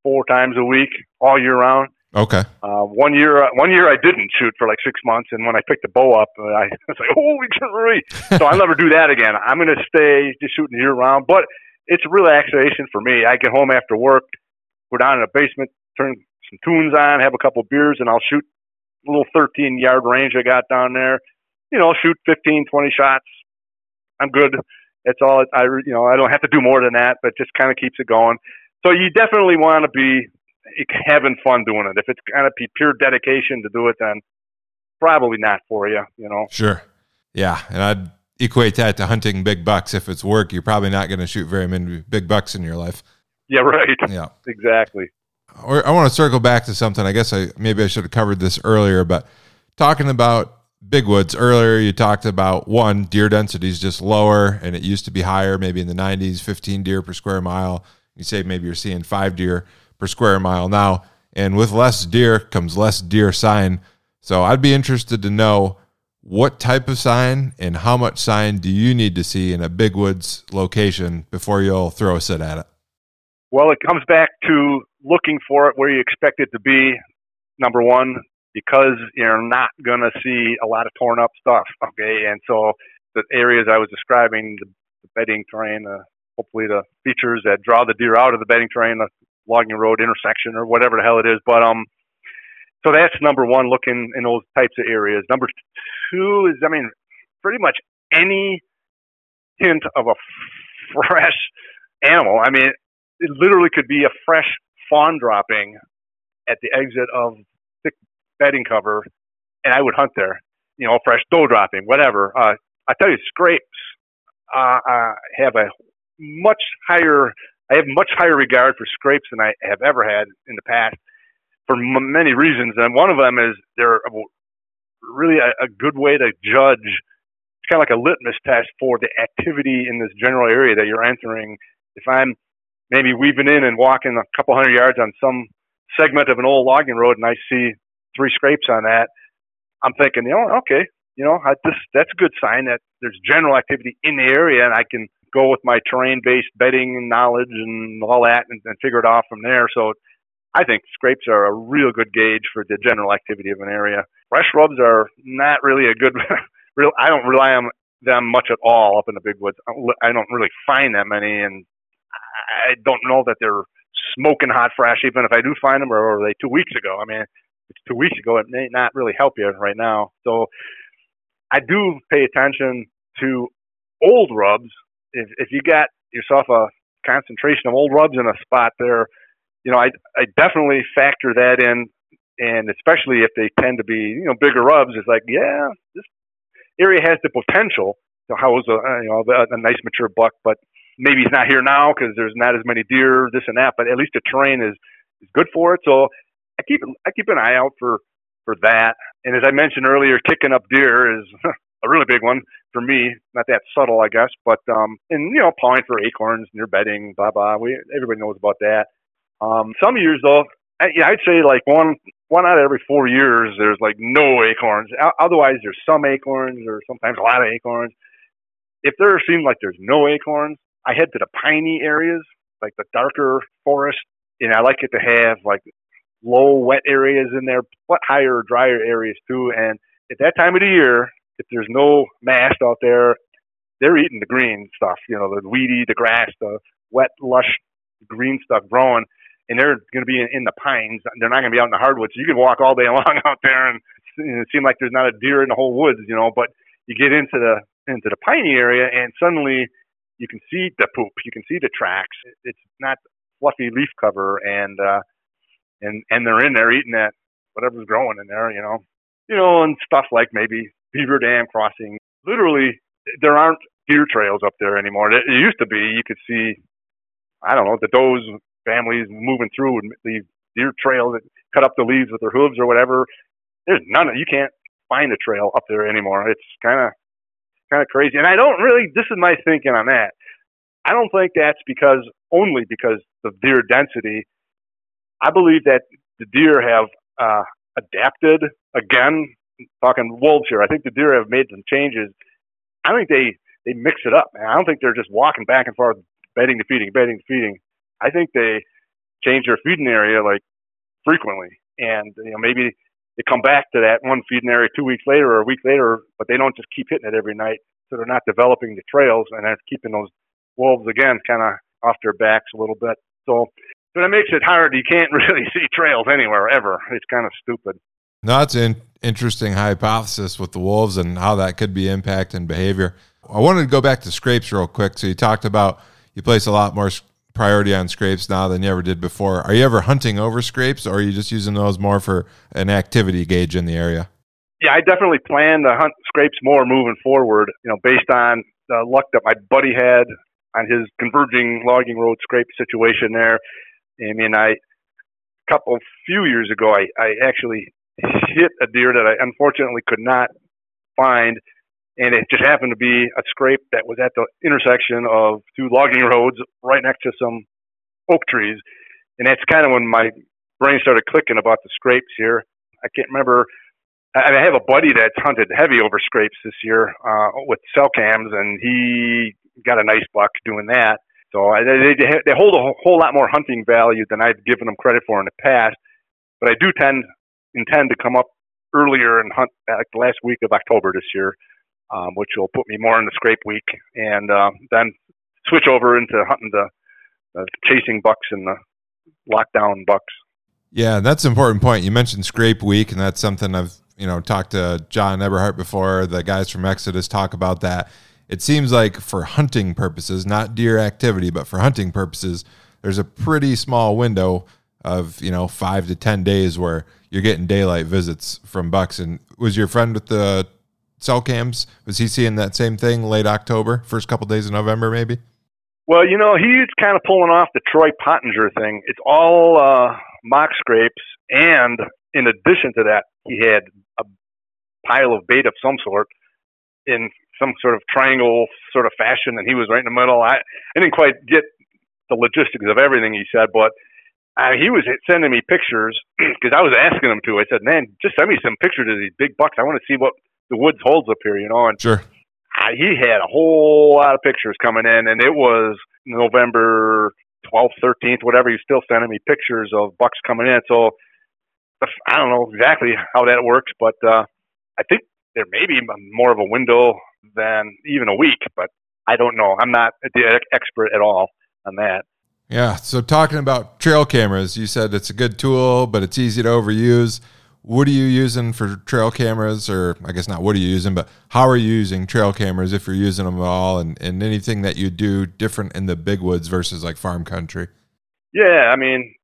four times a week all year round. Okay. Uh, one year, uh, one year I didn't shoot for like six months, and when I picked the bow up, uh, I was like, "Holy shit!" So I'll never do that again. I'm going to stay just shooting year round, but it's a relaxation for me. I get home after work, go down in the basement, turn some tunes on, have a couple beers, and I'll shoot a little 13 yard range I got down there. You know, shoot 15, 20 shots. I'm good. That's all. I you know I don't have to do more than that, but just kind of keeps it going. So you definitely want to be having fun doing it. If it's kind of pure dedication to do it, then probably not for you. You know. Sure. Yeah, and I'd equate that to hunting big bucks. If it's work, you're probably not going to shoot very many big bucks in your life. Yeah. Right. Yeah. Exactly. Or I want to circle back to something. I guess I maybe I should have covered this earlier, but talking about big woods earlier, you talked about one deer density is just lower, and it used to be higher, maybe in the 90s, 15 deer per square mile. You say maybe you're seeing five deer per square mile now. And with less deer comes less deer sign. So I'd be interested to know what type of sign and how much sign do you need to see in a big woods location before you'll throw a sit at it? Well, it comes back to looking for it where you expect it to be. Number one, because you're not going to see a lot of torn up stuff. Okay. And so the areas I was describing, the, the bedding terrain, uh, hopefully the features that draw the deer out of the bedding terrain, the logging road intersection or whatever the hell it is. But um, so that's number one, looking in those types of areas. Number two is, I mean, pretty much any hint of a fresh animal. I mean, it literally could be a fresh fawn dropping at the exit of thick bedding cover, and I would hunt there. You know, fresh doe dropping, whatever. Uh, I tell you, scrapes uh, uh, have a much higher I have much higher regard for scrapes than I have ever had in the past for m- many reasons. And one of them is they're really a, a good way to judge. It's kind of like a litmus test for the activity in this general area that you're entering. If I'm maybe weaving in and walking a couple hundred yards on some segment of an old logging road and I see three scrapes on that, I'm thinking, you know, okay, you know, I, this that's a good sign that there's general activity in the area, and I can go with my terrain-based bedding knowledge and all that, and, and figure it out from there. So, I think scrapes are a real good gauge for the general activity of an area. Fresh rubs are not really a good. real, I don't rely on them much at all up in the big woods. I don't really find that many, and I don't know that they're smoking hot fresh. Even if I do find them, or are they two weeks ago? I mean, it's two weeks ago. It may not really help you right now. So I do pay attention to old rubs if if you got yourself a concentration of old rubs in a spot there, you know, I I definitely factor that in, and especially if they tend to be you know bigger rubs, it's like yeah, this area has the potential to house a you know a, a nice mature buck, but maybe he's not here now because there's not as many deer, this and that. But at least the terrain is is good for it. So I keep I keep an eye out for for that. And as I mentioned earlier, kicking up deer is a really big one for me. Not that subtle, I guess, but um, and you know, pawing for acorns near bedding, blah blah. We everybody knows about that. Um, some years though, I, yeah, I'd say like one one out of every four years, there's like no acorns. Otherwise, there's some acorns or sometimes a lot of acorns. If there seems like there's no acorns, I head to the piney areas, like the darker forest, and I like it to have like low wet areas in there, but higher drier areas too. And at that time of the year, if there's no mast out there, they're eating the green stuff, you know, the weedy, the grass, the wet, lush green stuff growing, and they're going to be in, in the pines. They're not going to be out in the hardwoods. So you can walk all day long out there, and it seems like there's not a deer in the whole woods, you know. But you get into the into the piney area, and suddenly you can see the poop, you can see the tracks. It's not fluffy leaf cover, and uh, and and they're in there eating that whatever's growing in there, you know, you know, and stuff like maybe Beaver Dam crossing. Literally, there aren't deer trails up there anymore. It, used to be. You could see, I don't know, the does families moving through and leave deer trails that cut up the leaves with their hooves or whatever. There's none of you can't find a trail up there anymore. It's kind of kind of crazy. And I don't really. This is my thinking on that. I don't think that's because only because of deer density. I believe that the deer have uh, adapted again. Talking wolves here, I think the deer have made some changes. I think they they mix it up. Man. I don't think they're just walking back and forth, bedding to feeding, bedding to feeding. I think they change their feeding area like frequently, and you know maybe they come back to that one feeding area two weeks later or a week later, but they don't just keep hitting it every night. So they're not developing the trails, and that's keeping those wolves again kind of off their backs a little bit. So, so that makes it hard. You can't really see trails anywhere ever. It's kind of stupid. No, that's an interesting hypothesis with the wolves and how that could be impacting behavior. I wanted to go back to scrapes real quick. So you talked about you place a lot more priority on scrapes now than you ever did before. Are you ever hunting over scrapes, or are you just using those more for an activity gauge in the area? Yeah, I definitely plan to hunt scrapes more moving forward. You know, based on the luck that my buddy had on his converging logging road scrape situation there. I mean, I a couple few years ago, I, I actually hit a deer that I unfortunately could not find and it just happened to be a scrape that was at the intersection of two logging roads right next to some oak trees. And that's kind of when my brain started clicking about the scrapes here. I can't remember. I have a buddy that's hunted heavy over scrapes this year uh, with cell cams, and he got a nice buck doing that. So they, they hold a whole lot more hunting value than I've given them credit for in the past. But I do tend intend to come up earlier and hunt like the last week of October this year um, which will put me more in the scrape week, and uh, then switch over into hunting the, the chasing bucks and the lockdown bucks. Yeah, that's an important point. You mentioned scrape week, and that's something I've you know talked to John Eberhart before. The guys from Exodus talk about that. It seems like for hunting purposes, not deer activity, but for hunting purposes, there's a pretty small window of you know five to ten days where you're getting daylight visits from bucks. And was your friend with the cell cams? Was he seeing that same thing late October, first couple days of November, maybe? Well, you know, he's kind of pulling off the Troy Pottinger thing. It's all uh, mock scrapes, and in addition to that, he had a pile of bait of some sort in some sort of triangle sort of fashion, and he was right in the middle. I, I didn't quite get the logistics of everything he said, but uh, he was sending me pictures because I was asking him to. I said, "Man, just send me some pictures of these big bucks. I want to see what the woods holds up here, you know. And sure. I, he had a whole lot of pictures coming in, and it was November 12th, 13th, whatever. He's still sending me pictures of bucks coming in. So I don't know exactly how that works, but uh, I think there may be more of a window than even a week, but I don't know. I'm not the expert at all on that. Yeah. So talking about trail cameras, you said it's a good tool, but it's easy to overuse what are you using for trail cameras? Or i guess not what are you using but how are you using trail cameras if you're using them at all? And, and anything that you do different in the big woods versus like farm country? Yeah i mean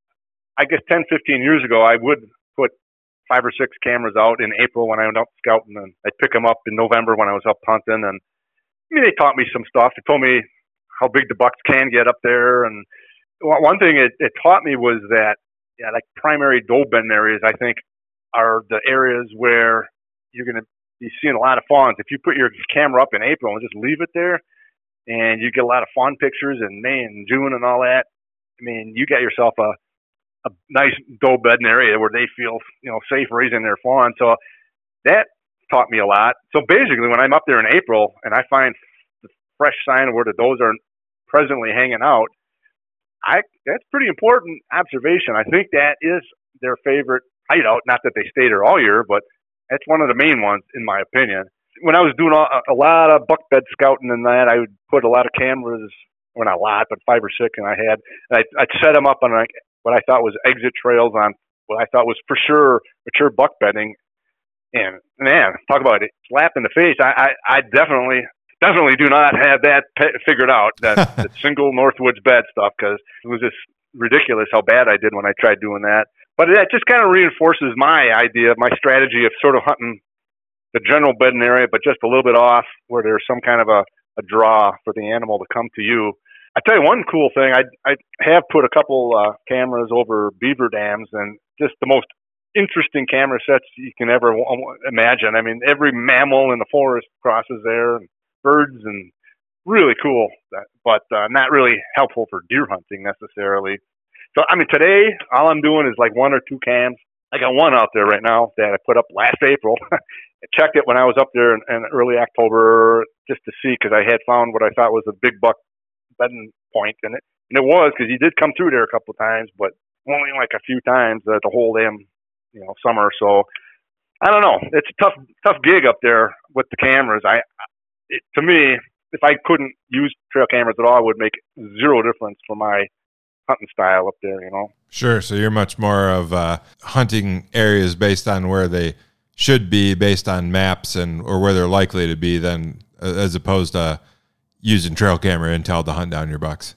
i guess 10 15 years ago i would put five or six cameras out in april when i went out scouting and i'd pick them up in november when i was up hunting and i mean they taught me some stuff. They told me how big the bucks can get up there and one thing it, it taught me was that yeah like primary doe bend areas i think are the areas where you're going to be seeing a lot of fawns. If you put your camera up in April and just leave it there, and you get a lot of fawn pictures in May and June and all that, I mean, you got yourself a a nice doe bedding area where they feel you know safe raising their fawn. So that taught me a lot. So basically, when I'm up there in April and I find the fresh sign of where the does are presently hanging out, I that's pretty important observation. I think that is their favorite hideout. Not that they stay there all year, but that's one of the main ones, in my opinion. When I was doing a, a lot of buck bed scouting and that, I would put a lot of cameras, well, not a lot, but five or six, and I had, and I, I'd set them up on like what I thought was exit trails on what I thought was for sure mature buck bedding. And man, talk about it, slap in the face. I, I, I definitely, definitely do not have that pe- figured out, that, that single Northwoods bed stuff, because it was just ridiculous how bad I did when I tried doing that but that just kind of reinforces my idea, my strategy of sort of hunting the general bedding area, but just a little bit off where there's some kind of a, a draw for the animal to come to you. I tell you one cool thing. I I have put a couple uh, cameras over beaver dams, and just the most interesting camera sets you can ever imagine. I mean, every mammal in the forest crosses there, and birds and really cool, but uh, not really helpful for deer hunting necessarily. So I mean, today all I'm doing is like one or two cams. I got one out there right now that I put up last April. I checked it when I was up there in, in early October just to see because I had found what I thought was a big buck bedding point in it, and it was because he did come through there a couple of times, but only like a few times uh, the whole damn you know summer. So I don't know. It's a tough tough gig up there with the cameras. I it, to me, if I couldn't use trail cameras at all, it would make zero difference for my hunting style up there. You know. Sure. So you're much more of uh, hunting areas based on where they should be, based on maps and or where they're likely to be, than as opposed to using trail camera intel to hunt down your bucks.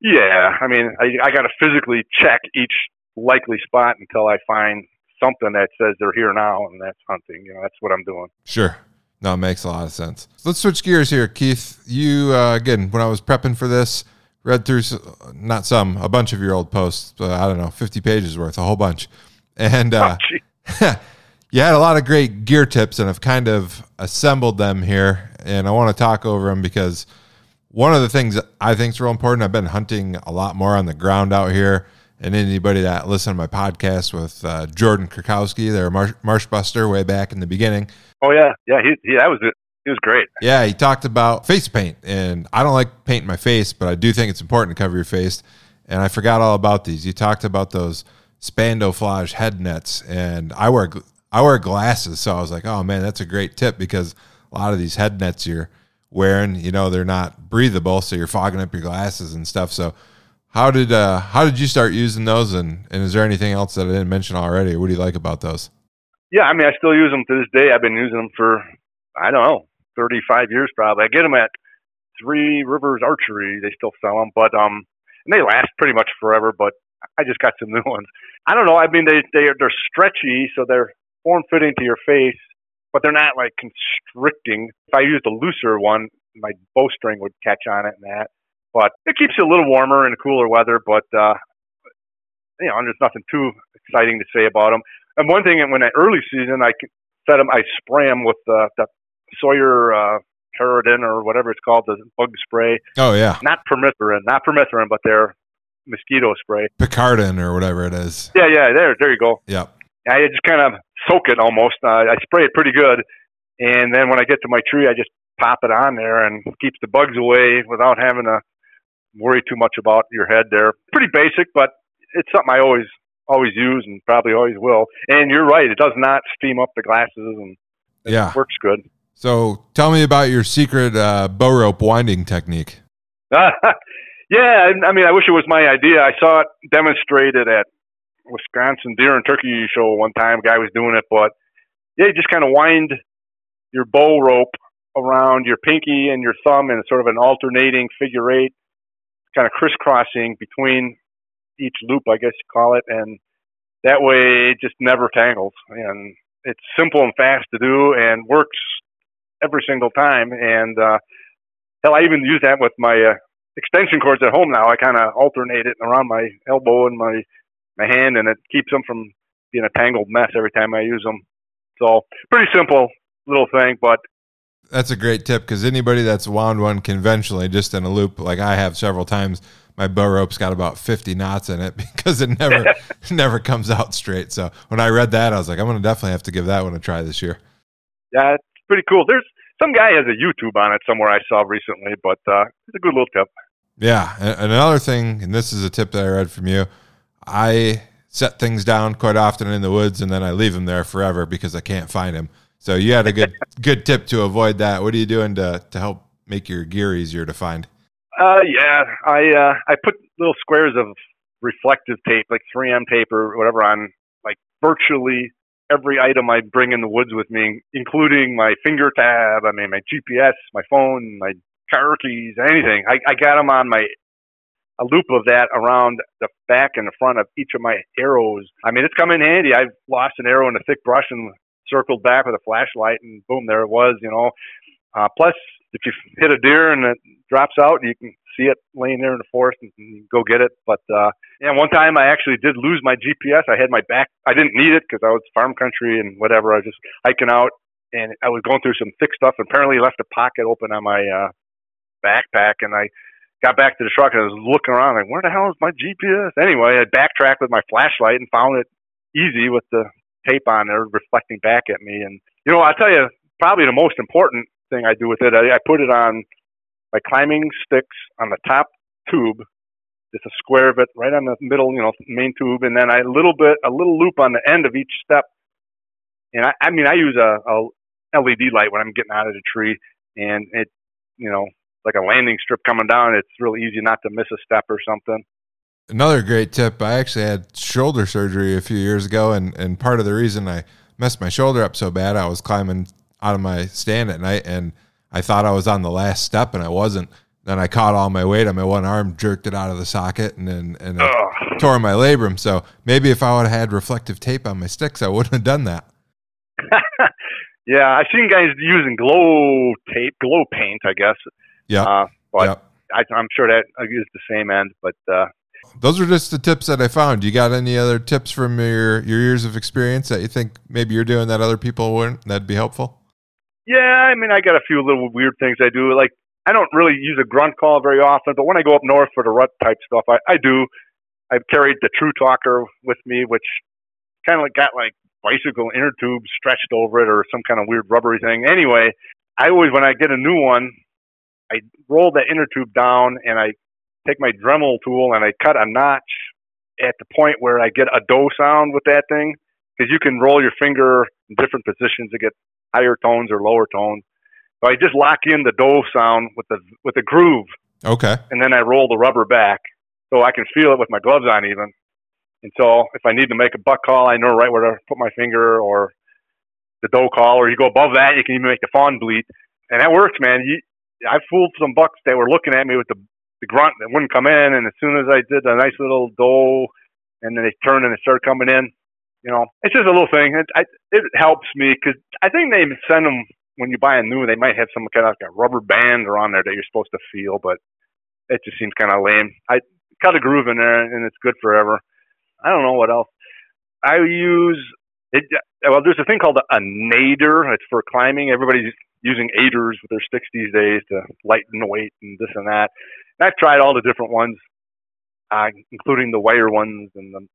Yeah, I mean, I, I got to physically check each likely spot until I find something that says they're here now, and that's hunting. You know, that's what I'm doing. Sure. No, it makes a lot of sense. Let's switch gears here, Keith. You uh, again, when I was prepping for this, read through not some, a bunch of your old posts. Uh, I don't know, fifty pages worth, a whole bunch, and uh, oh, you had a lot of great gear tips, and I've kind of assembled them here, and I want to talk over them because one of the things I think is real important. I've been hunting a lot more on the ground out here and anybody that listened to my podcast with uh, Jordan Krakowski, their marsh, marsh buster way back in the beginning. Oh yeah, yeah, he, he that was it. He was great. Yeah, he talked about face paint, and I don't like painting my face, but I do think it's important to cover your face. And I forgot all about these. You talked about those Spandoflage head nets, and I wear I wear glasses, so I was like, oh man, that's a great tip because a lot of these head nets you're wearing, you know, they're not breathable, so you're fogging up your glasses and stuff. So how did uh, how did you start using those, and, and is there anything else that I didn't mention already? What do you like about those? Yeah, I mean, I still use them to this day. I've been using them for I don't know, 35 years probably. I get them at Three Rivers Archery. They still sell them, but um, and they last pretty much forever. But I just got some new ones. I don't know. I mean, they they they're stretchy, so they're form fitting to your face, but they're not like constricting. If I used a looser one, my bowstring would catch on it and that. But it keeps you a little warmer in cooler weather. But uh, you know, there's nothing too exciting to say about them. And one thing, when I early season, I set them, I spray them with uh, the Sawyer uh, Paradin or whatever it's called, the bug spray. Oh yeah, not permethrin, not permethrin, but their mosquito spray. Picaridin or whatever it is. Yeah, yeah, there, there you go. Yep. I just kind of soak it almost. Uh, I spray it pretty good, and then when I get to my tree, I just pop it on there and keeps the bugs away without having to worry too much about your head there. Pretty basic, but it's something I always always use and probably always will. And you're right; it does not steam up the glasses, and yeah, works good. So, tell me about your secret uh, bow rope winding technique. yeah, I mean, I wish it was my idea. I saw it demonstrated at Wisconsin Deer and Turkey Show one time. A guy was doing it, but yeah, you just kind of wind your bow rope around your pinky and your thumb in sort of an alternating figure eight kind of crisscrossing between each loop, I guess you call it, and that way it just never tangles. And it's simple and fast to do and works every single time. And uh, hell, I even use that with my uh, extension cords at home now. I kind of alternate it around my elbow and my my hand, and it keeps them from being a tangled mess every time I use them. So pretty simple little thing, but that's a great tip because anybody that's wound one conventionally, just in a loop, like I have several times, my bow rope's got about 50 knots in it because it never never comes out straight. So when I read that, I was like, I'm going to definitely have to give that one a try this year. Yeah, it's pretty cool. There's some guy has a YouTube on it somewhere I saw recently, but uh, it's a good little tip. Yeah, and another thing, and this is a tip that I read from you. I set things down quite often in the woods, and then I leave them there forever because I can't find them. So you had a good good tip to avoid that. What are you doing to to help make your gear easier to find? Uh, yeah, I uh, I put little squares of reflective tape, like 3M tape or whatever, on like virtually every item I bring in the woods with me, including my finger tab. I mean, my GPS, my phone, my car keys, anything. I, I got them on my a loop of that around the back and the front of each of my arrows. I mean, it's come in handy. I've lost an arrow in a thick brush and circled back with a flashlight, and boom, there it was. You know. Uh, plus, if you hit a deer and it drops out, you can see it laying there in the forest and, and go get it. But uh, yeah, one time I actually did lose my GPS. I had my back. I didn't need it because I was farm country and whatever. I was just hiking out and I was going through some thick stuff. And apparently, left a pocket open on my uh, backpack, and I got back to the truck and I was looking around like, where the hell is my GPS? Anyway, I backtracked with my flashlight and found it easy with the tape on there reflecting back at me. And you know, I'll tell you, probably the most important thing I do with it, I, I put it on my climbing sticks on the top tube, just a square of it right on the middle, you know, main tube, and then a little bit, a little loop on the end of each step. And I, I mean, I use a, a LED light when I'm getting out of the tree, and it, you know, like a landing strip coming down, it's really easy not to miss a step or something. Another great tip. I actually had shoulder surgery a few years ago, and and part of the reason I messed my shoulder up so bad, I was climbing out of my stand at night, and I thought I was on the last step, and I wasn't. Then I caught all my weight on my one arm, jerked it out of the socket, and then and tore my labrum. So maybe if I would have had reflective tape on my sticks, I wouldn't have done that. yeah, I've seen guys using glow tape, glow paint, I guess. Yeah, uh, but yep. I, am sure that I use the same end. But uh, those are just the tips that I found. You got any other tips from your your years of experience that you think maybe you're doing that other people wouldn't? That'd be helpful. Yeah, I mean, I got a few little weird things I do. Like I don't really use a grunt call very often, but when I go up north for the rut type stuff, I, I do. I've carried the True Talker with me, which kind of like got like bicycle inner tubes stretched over it or some kind of weird rubbery thing. Anyway, I always when I get a new one, I roll that inner tube down and I take my Dremel tool and I cut a notch at the point where I get a doe sound with that thing because you can roll your finger in different positions to get higher tones or lower tones. So I just lock in the doe sound with the with the groove. Okay. And then I roll the rubber back so I can feel it with my gloves on even. And so if I need to make a buck call, I know right where to put my finger or the doe call, or you go above that, you can even make the fawn bleat. And that works, man. You, I fooled some bucks that were looking at me with the the grunt that wouldn't come in, and as soon as I did a nice little doe, and then they turned and they started coming in, you know, it's just a little thing. It, I, it helps me because I think they send them when you buy a new. They might have some kind of like a rubber band around there that you're supposed to feel, but it just seems kind of lame. I cut a groove in there, and it's good forever. I don't know what else. I use it. Well, there's a thing called a, a nadir. It's for climbing. Everybody's using aiders with their sticks these days to lighten the weight and this and that. And I've tried all the different ones, uh, including the wire ones, and the,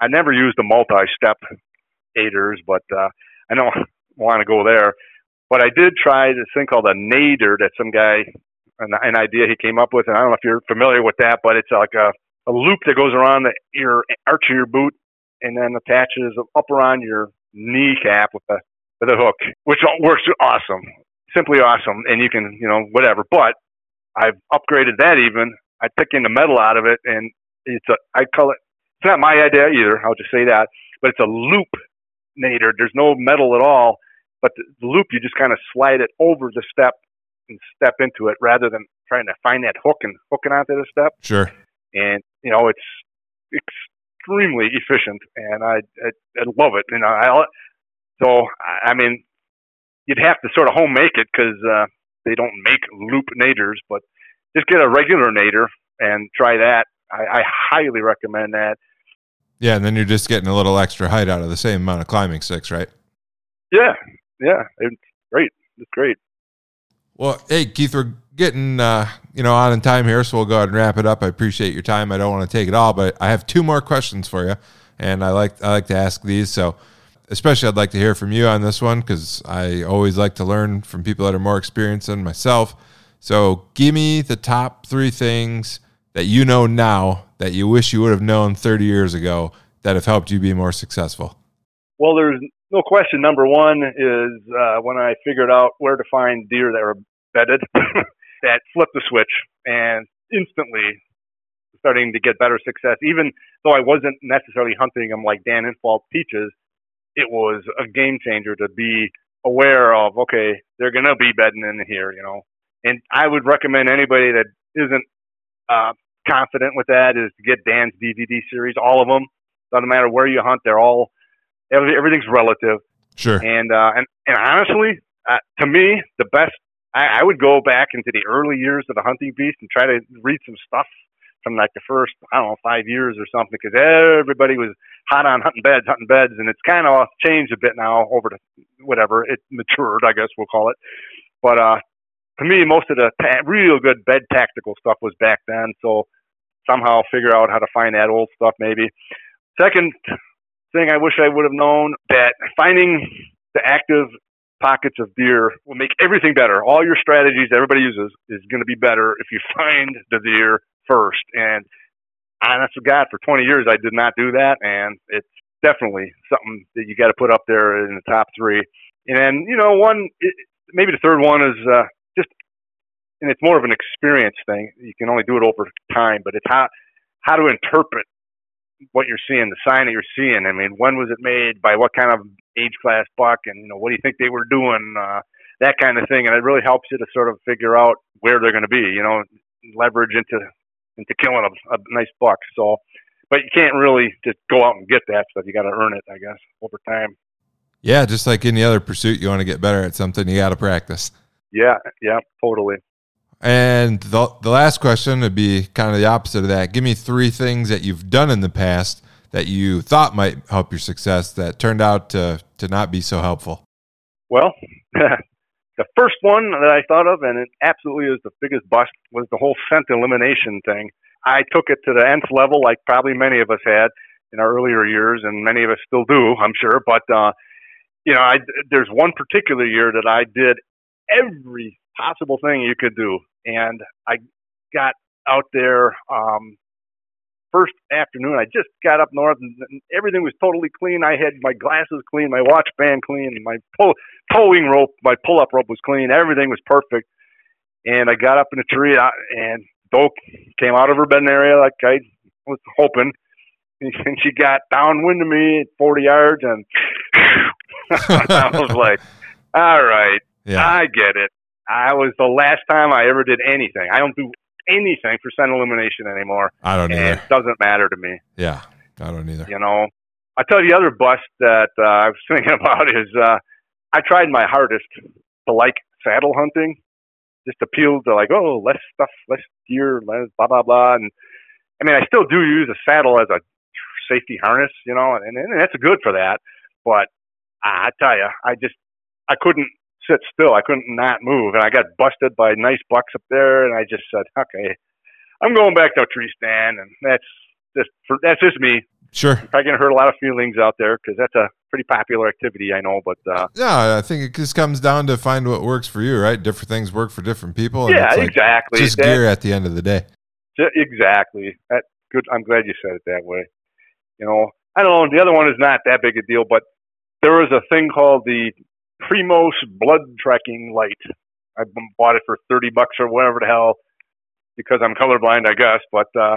I never used the multi-step aiders, but uh, I don't want to go there. But I did try this thing called a nadir that some guy, an, an idea he came up with, and I don't know if you're familiar with that, but it's like a, a loop that goes around the, your arch of your boot and then attaches up around your kneecap with a with a hook, which works awesome, simply awesome, and you can you know whatever. But I've upgraded that even. I took in the metal out of it, and it's a I call it. It's not my idea either. I'll just say that, but it's a loop nadir. There's no metal at all, but the, the loop you just kind of slide it over the step and step into it rather than trying to find that hook and hooking onto the step. Sure. And you know it's extremely efficient, and I I, I love it. You know, I so I mean, you'd have to sort of home make it because uh, they don't make loop naders, but just get a regular nader and try that. I, I highly recommend that. Yeah, and then you're just getting a little extra height out of the same amount of climbing sticks, right? Yeah, yeah, it's great. It's great. Well, hey Keith, we're getting uh, you know on in time here, so we'll go ahead and wrap it up. I appreciate your time. I don't want to take it all, but I have two more questions for you, and I like I like to ask these. So especially I'd like to hear from you on this one because I always like to learn from people that are more experienced than myself. So give me the top three things that you know now that you wish you would have known 30 years ago that have helped you be more successful. Well, there's no question. Number one is uh, when I figured out where to find deer that were bedded, that flipped the switch and instantly starting to get better success. Even though I wasn't necessarily hunting them like Dan Infalt teaches, it was a game changer to be aware of. Okay, they're going to be bedding in here, you know. And I would recommend anybody that isn't uh, confident with that is to get Dan's DVD series, all of them. Doesn't matter where you hunt; they're all everything's relative. Sure. And uh, and and honestly, uh, to me, the best. I, I would go back into the early years of the hunting beast and try to read some stuff from like the first I don't know five years or something because everybody was hot on hunting beds, hunting beds, and it's kind of changed a bit now over to whatever it matured, I guess we'll call it. But uh, to me, most of the ta- real good bed tactical stuff was back then. So somehow figure out how to find that old stuff maybe. Second thing I wish I would have known that finding the active pockets of deer will make everything better. All your strategies everybody uses is going to be better if you find the deer first. And honest to God, for 20 years I did not do that, and it's definitely something that you got to put up there in the top three. And then you know, one maybe the third one is uh, and it's more of an experience thing. You can only do it over time, but it's how how to interpret what you're seeing, the sign that you're seeing. I mean, when was it made? By what kind of age class buck? And you know, what do you think they were doing? Uh, that kind of thing, and it really helps you to sort of figure out where they're going to be. You know, leverage into into killing a, a nice buck. So, but you can't really just go out and get that stuff. You got to earn it, I guess, over time. Yeah, just like any other pursuit, you want to get better at something, you got to practice. Yeah, yeah, totally. And the, the last question would be kind of the opposite of that. Give me three things that you've done in the past that you thought might help your success that turned out to, to not be so helpful. Well, the first one that I thought of, and it absolutely is the biggest bust, was the whole scent elimination thing. I took it to the nth level, like probably many of us had in our earlier years, and many of us still do, I'm sure. But uh, you know, I, there's one particular year that I did every possible thing you could do. And I got out there um, first afternoon. I just got up north and everything was totally clean. I had my glasses clean, my watch band clean, my pull, towing rope, my pull up rope was clean. Everything was perfect. And I got up in a tree uh, and Doe came out of her bedding area like I was hoping. And she got downwind of me at 40 yards and I was like, all right, yeah. I get it. I was the last time I ever did anything. I don't do anything for scent elimination anymore. I don't either. It doesn't matter to me. Yeah, I don't either. You know, I tell you the other bust that uh, I was thinking about is uh, I tried my hardest to like saddle hunting, just appealed to like oh less stuff, less gear, less blah blah blah. And I mean, I still do use a saddle as a safety harness, you know, and, and that's good for that. But I tell you, I just I couldn't sit still. I couldn't not move, and I got busted by nice bucks up there. And I just said, okay, I'm going back to a tree stand, and that's just for, that's just me. Sure, I'm probably gonna hurt a lot of feelings out there because that's a pretty popular activity, I know. But uh, yeah, I think it just comes down to find what works for you, right? Different things work for different people. yeah, like exactly. Just that, gear at the end of the day. Exactly. That good. I'm glad you said it that way. You know, I don't know. The other one is not that big a deal, but there was a thing called the Primos blood tracking light. I bought it for 30 bucks or whatever the hell because I'm colorblind, I guess, but uh,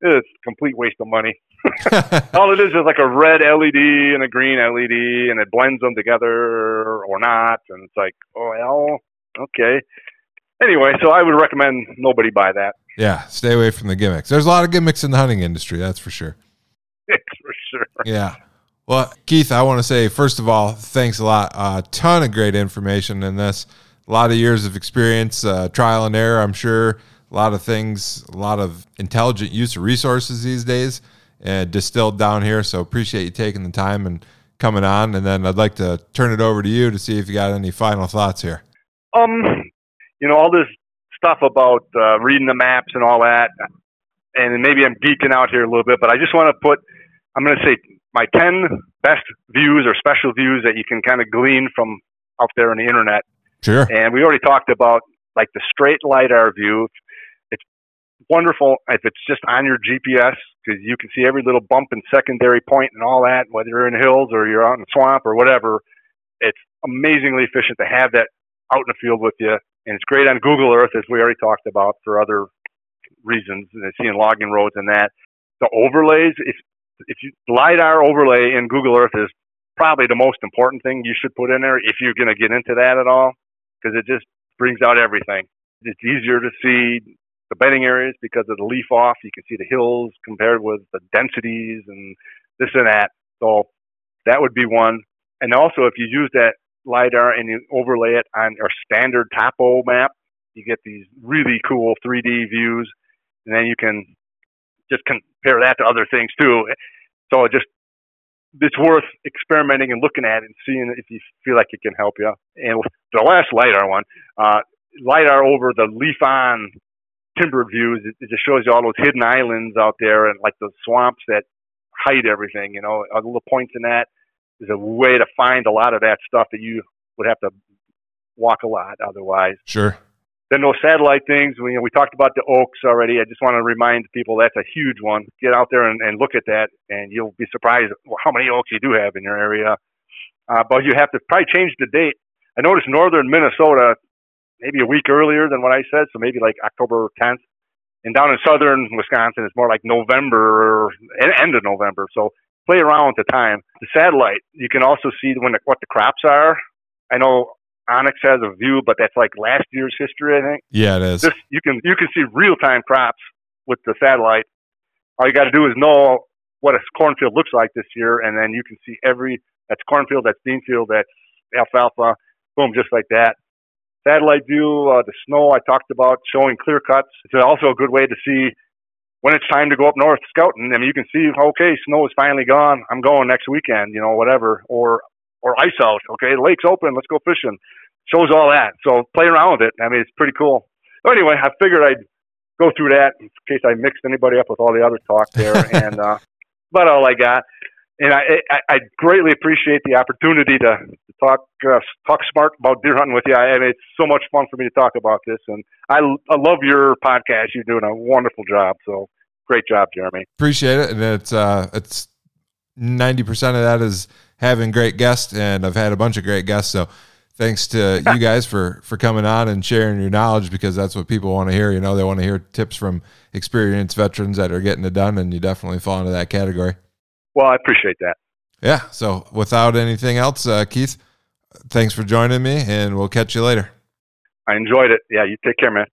it's a complete waste of money. All it is is like a red LED and a green LED, and it blends them together or not. And it's like, oh, well, okay. Anyway, so I would recommend nobody buy that. Yeah, stay away from the gimmicks. There's a lot of gimmicks in the hunting industry, that's for sure. for sure. Yeah. Well, Keith, I want to say, first of all, thanks a lot. A uh, ton of great information in this. A lot of years of experience, uh, trial and error, I'm sure. A lot of things, a lot of intelligent use of resources these days, uh, distilled down here. So appreciate you taking the time and coming on. And then I'd like to turn it over to you to see if you got any final thoughts here. Um, you know, all this stuff about uh, reading the maps and all that, and maybe I'm geeking out here a little bit, but I just want to put, I'm going to say my 10 best views or special views that you can kind of glean from out there on the internet. Sure. And we already talked about like the straight LiDAR view. It's wonderful if it's just on your GPS because you can see every little bump and secondary point and all that, whether you're in hills or you're out in the swamp or whatever. It's amazingly efficient to have that out in the field with you. And it's great on Google Earth, as we already talked about, for other reasons, seeing logging roads and that. The overlays, if if you lidar overlay in Google Earth is probably the most important thing you should put in there if you're going to get into that at all, because it just brings out everything. It's easier to see the bedding areas because of the leaf off. You can see the hills compared with the densities and this and that. So that would be one. And also, if you use that lidar and you overlay it on our standard topo map, you get these really cool 3D views, and then you can just compare that to other things too. So just it's worth experimenting and looking at and seeing if you feel like it can help you. And the last lidar one, uh, lidar over the leaf on timber views. It, it, just shows you all those hidden islands out there and like the swamps that hide everything. You know, a little points in that is a way to find a lot of that stuff that you would have to walk a lot otherwise. Sure. Then those satellite things, we, you know, we talked about the oaks already. I just want to remind people that's a huge one. Get out there and, and look at that, and you'll be surprised how many oaks you do have in your area. Uh, but you have to probably change the date. I noticed northern Minnesota maybe a week earlier than what I said, so maybe like October 10th. And down in southern Wisconsin, it's more like November, or end of November. So play around with the time. The satellite, you can also see when the, what the crops are. I know onX has a view, but that's like last year's history, I think. Yeah, it is. This, you can you can see real time crops with the satellite. All you got to do is know what a cornfield looks like this year, and then you can see every that's cornfield, that's beanfield, that's alfalfa, boom, just like that. Satellite view, uh, the snow I talked about, showing clear cuts. It's also a good way to see when it's time to go up north scouting. I mean, you can see, okay, snow is finally gone. I'm going next weekend, you know, whatever. Or or ice out. Okay, the lake's open. Let's go fishing. Shows all that. So play around with it. I mean, it's pretty cool. So anyway, I figured I'd go through that in case I mixed anybody up with all the other talk there. and uh, but all I got. And I, I, I greatly appreciate the opportunity to, to talk uh, talk smart about deer hunting with you. I, I mean, it's so much fun for me to talk about this, and I, I love your podcast. You're doing a wonderful job. So great job, Jeremy. Appreciate it, and it's uh, it's ninety percent of that is having great guests, and I've had a bunch of great guests. So thanks to you guys for for coming on and sharing your knowledge because that's what people want to hear. You know, they want to hear tips from experienced veterans that are getting it done, and you definitely fall into that category. Well, I appreciate that. Yeah. So without anything else, uh, Keith, thanks for joining me, and we'll catch you later. I enjoyed it. Yeah, you take care, man.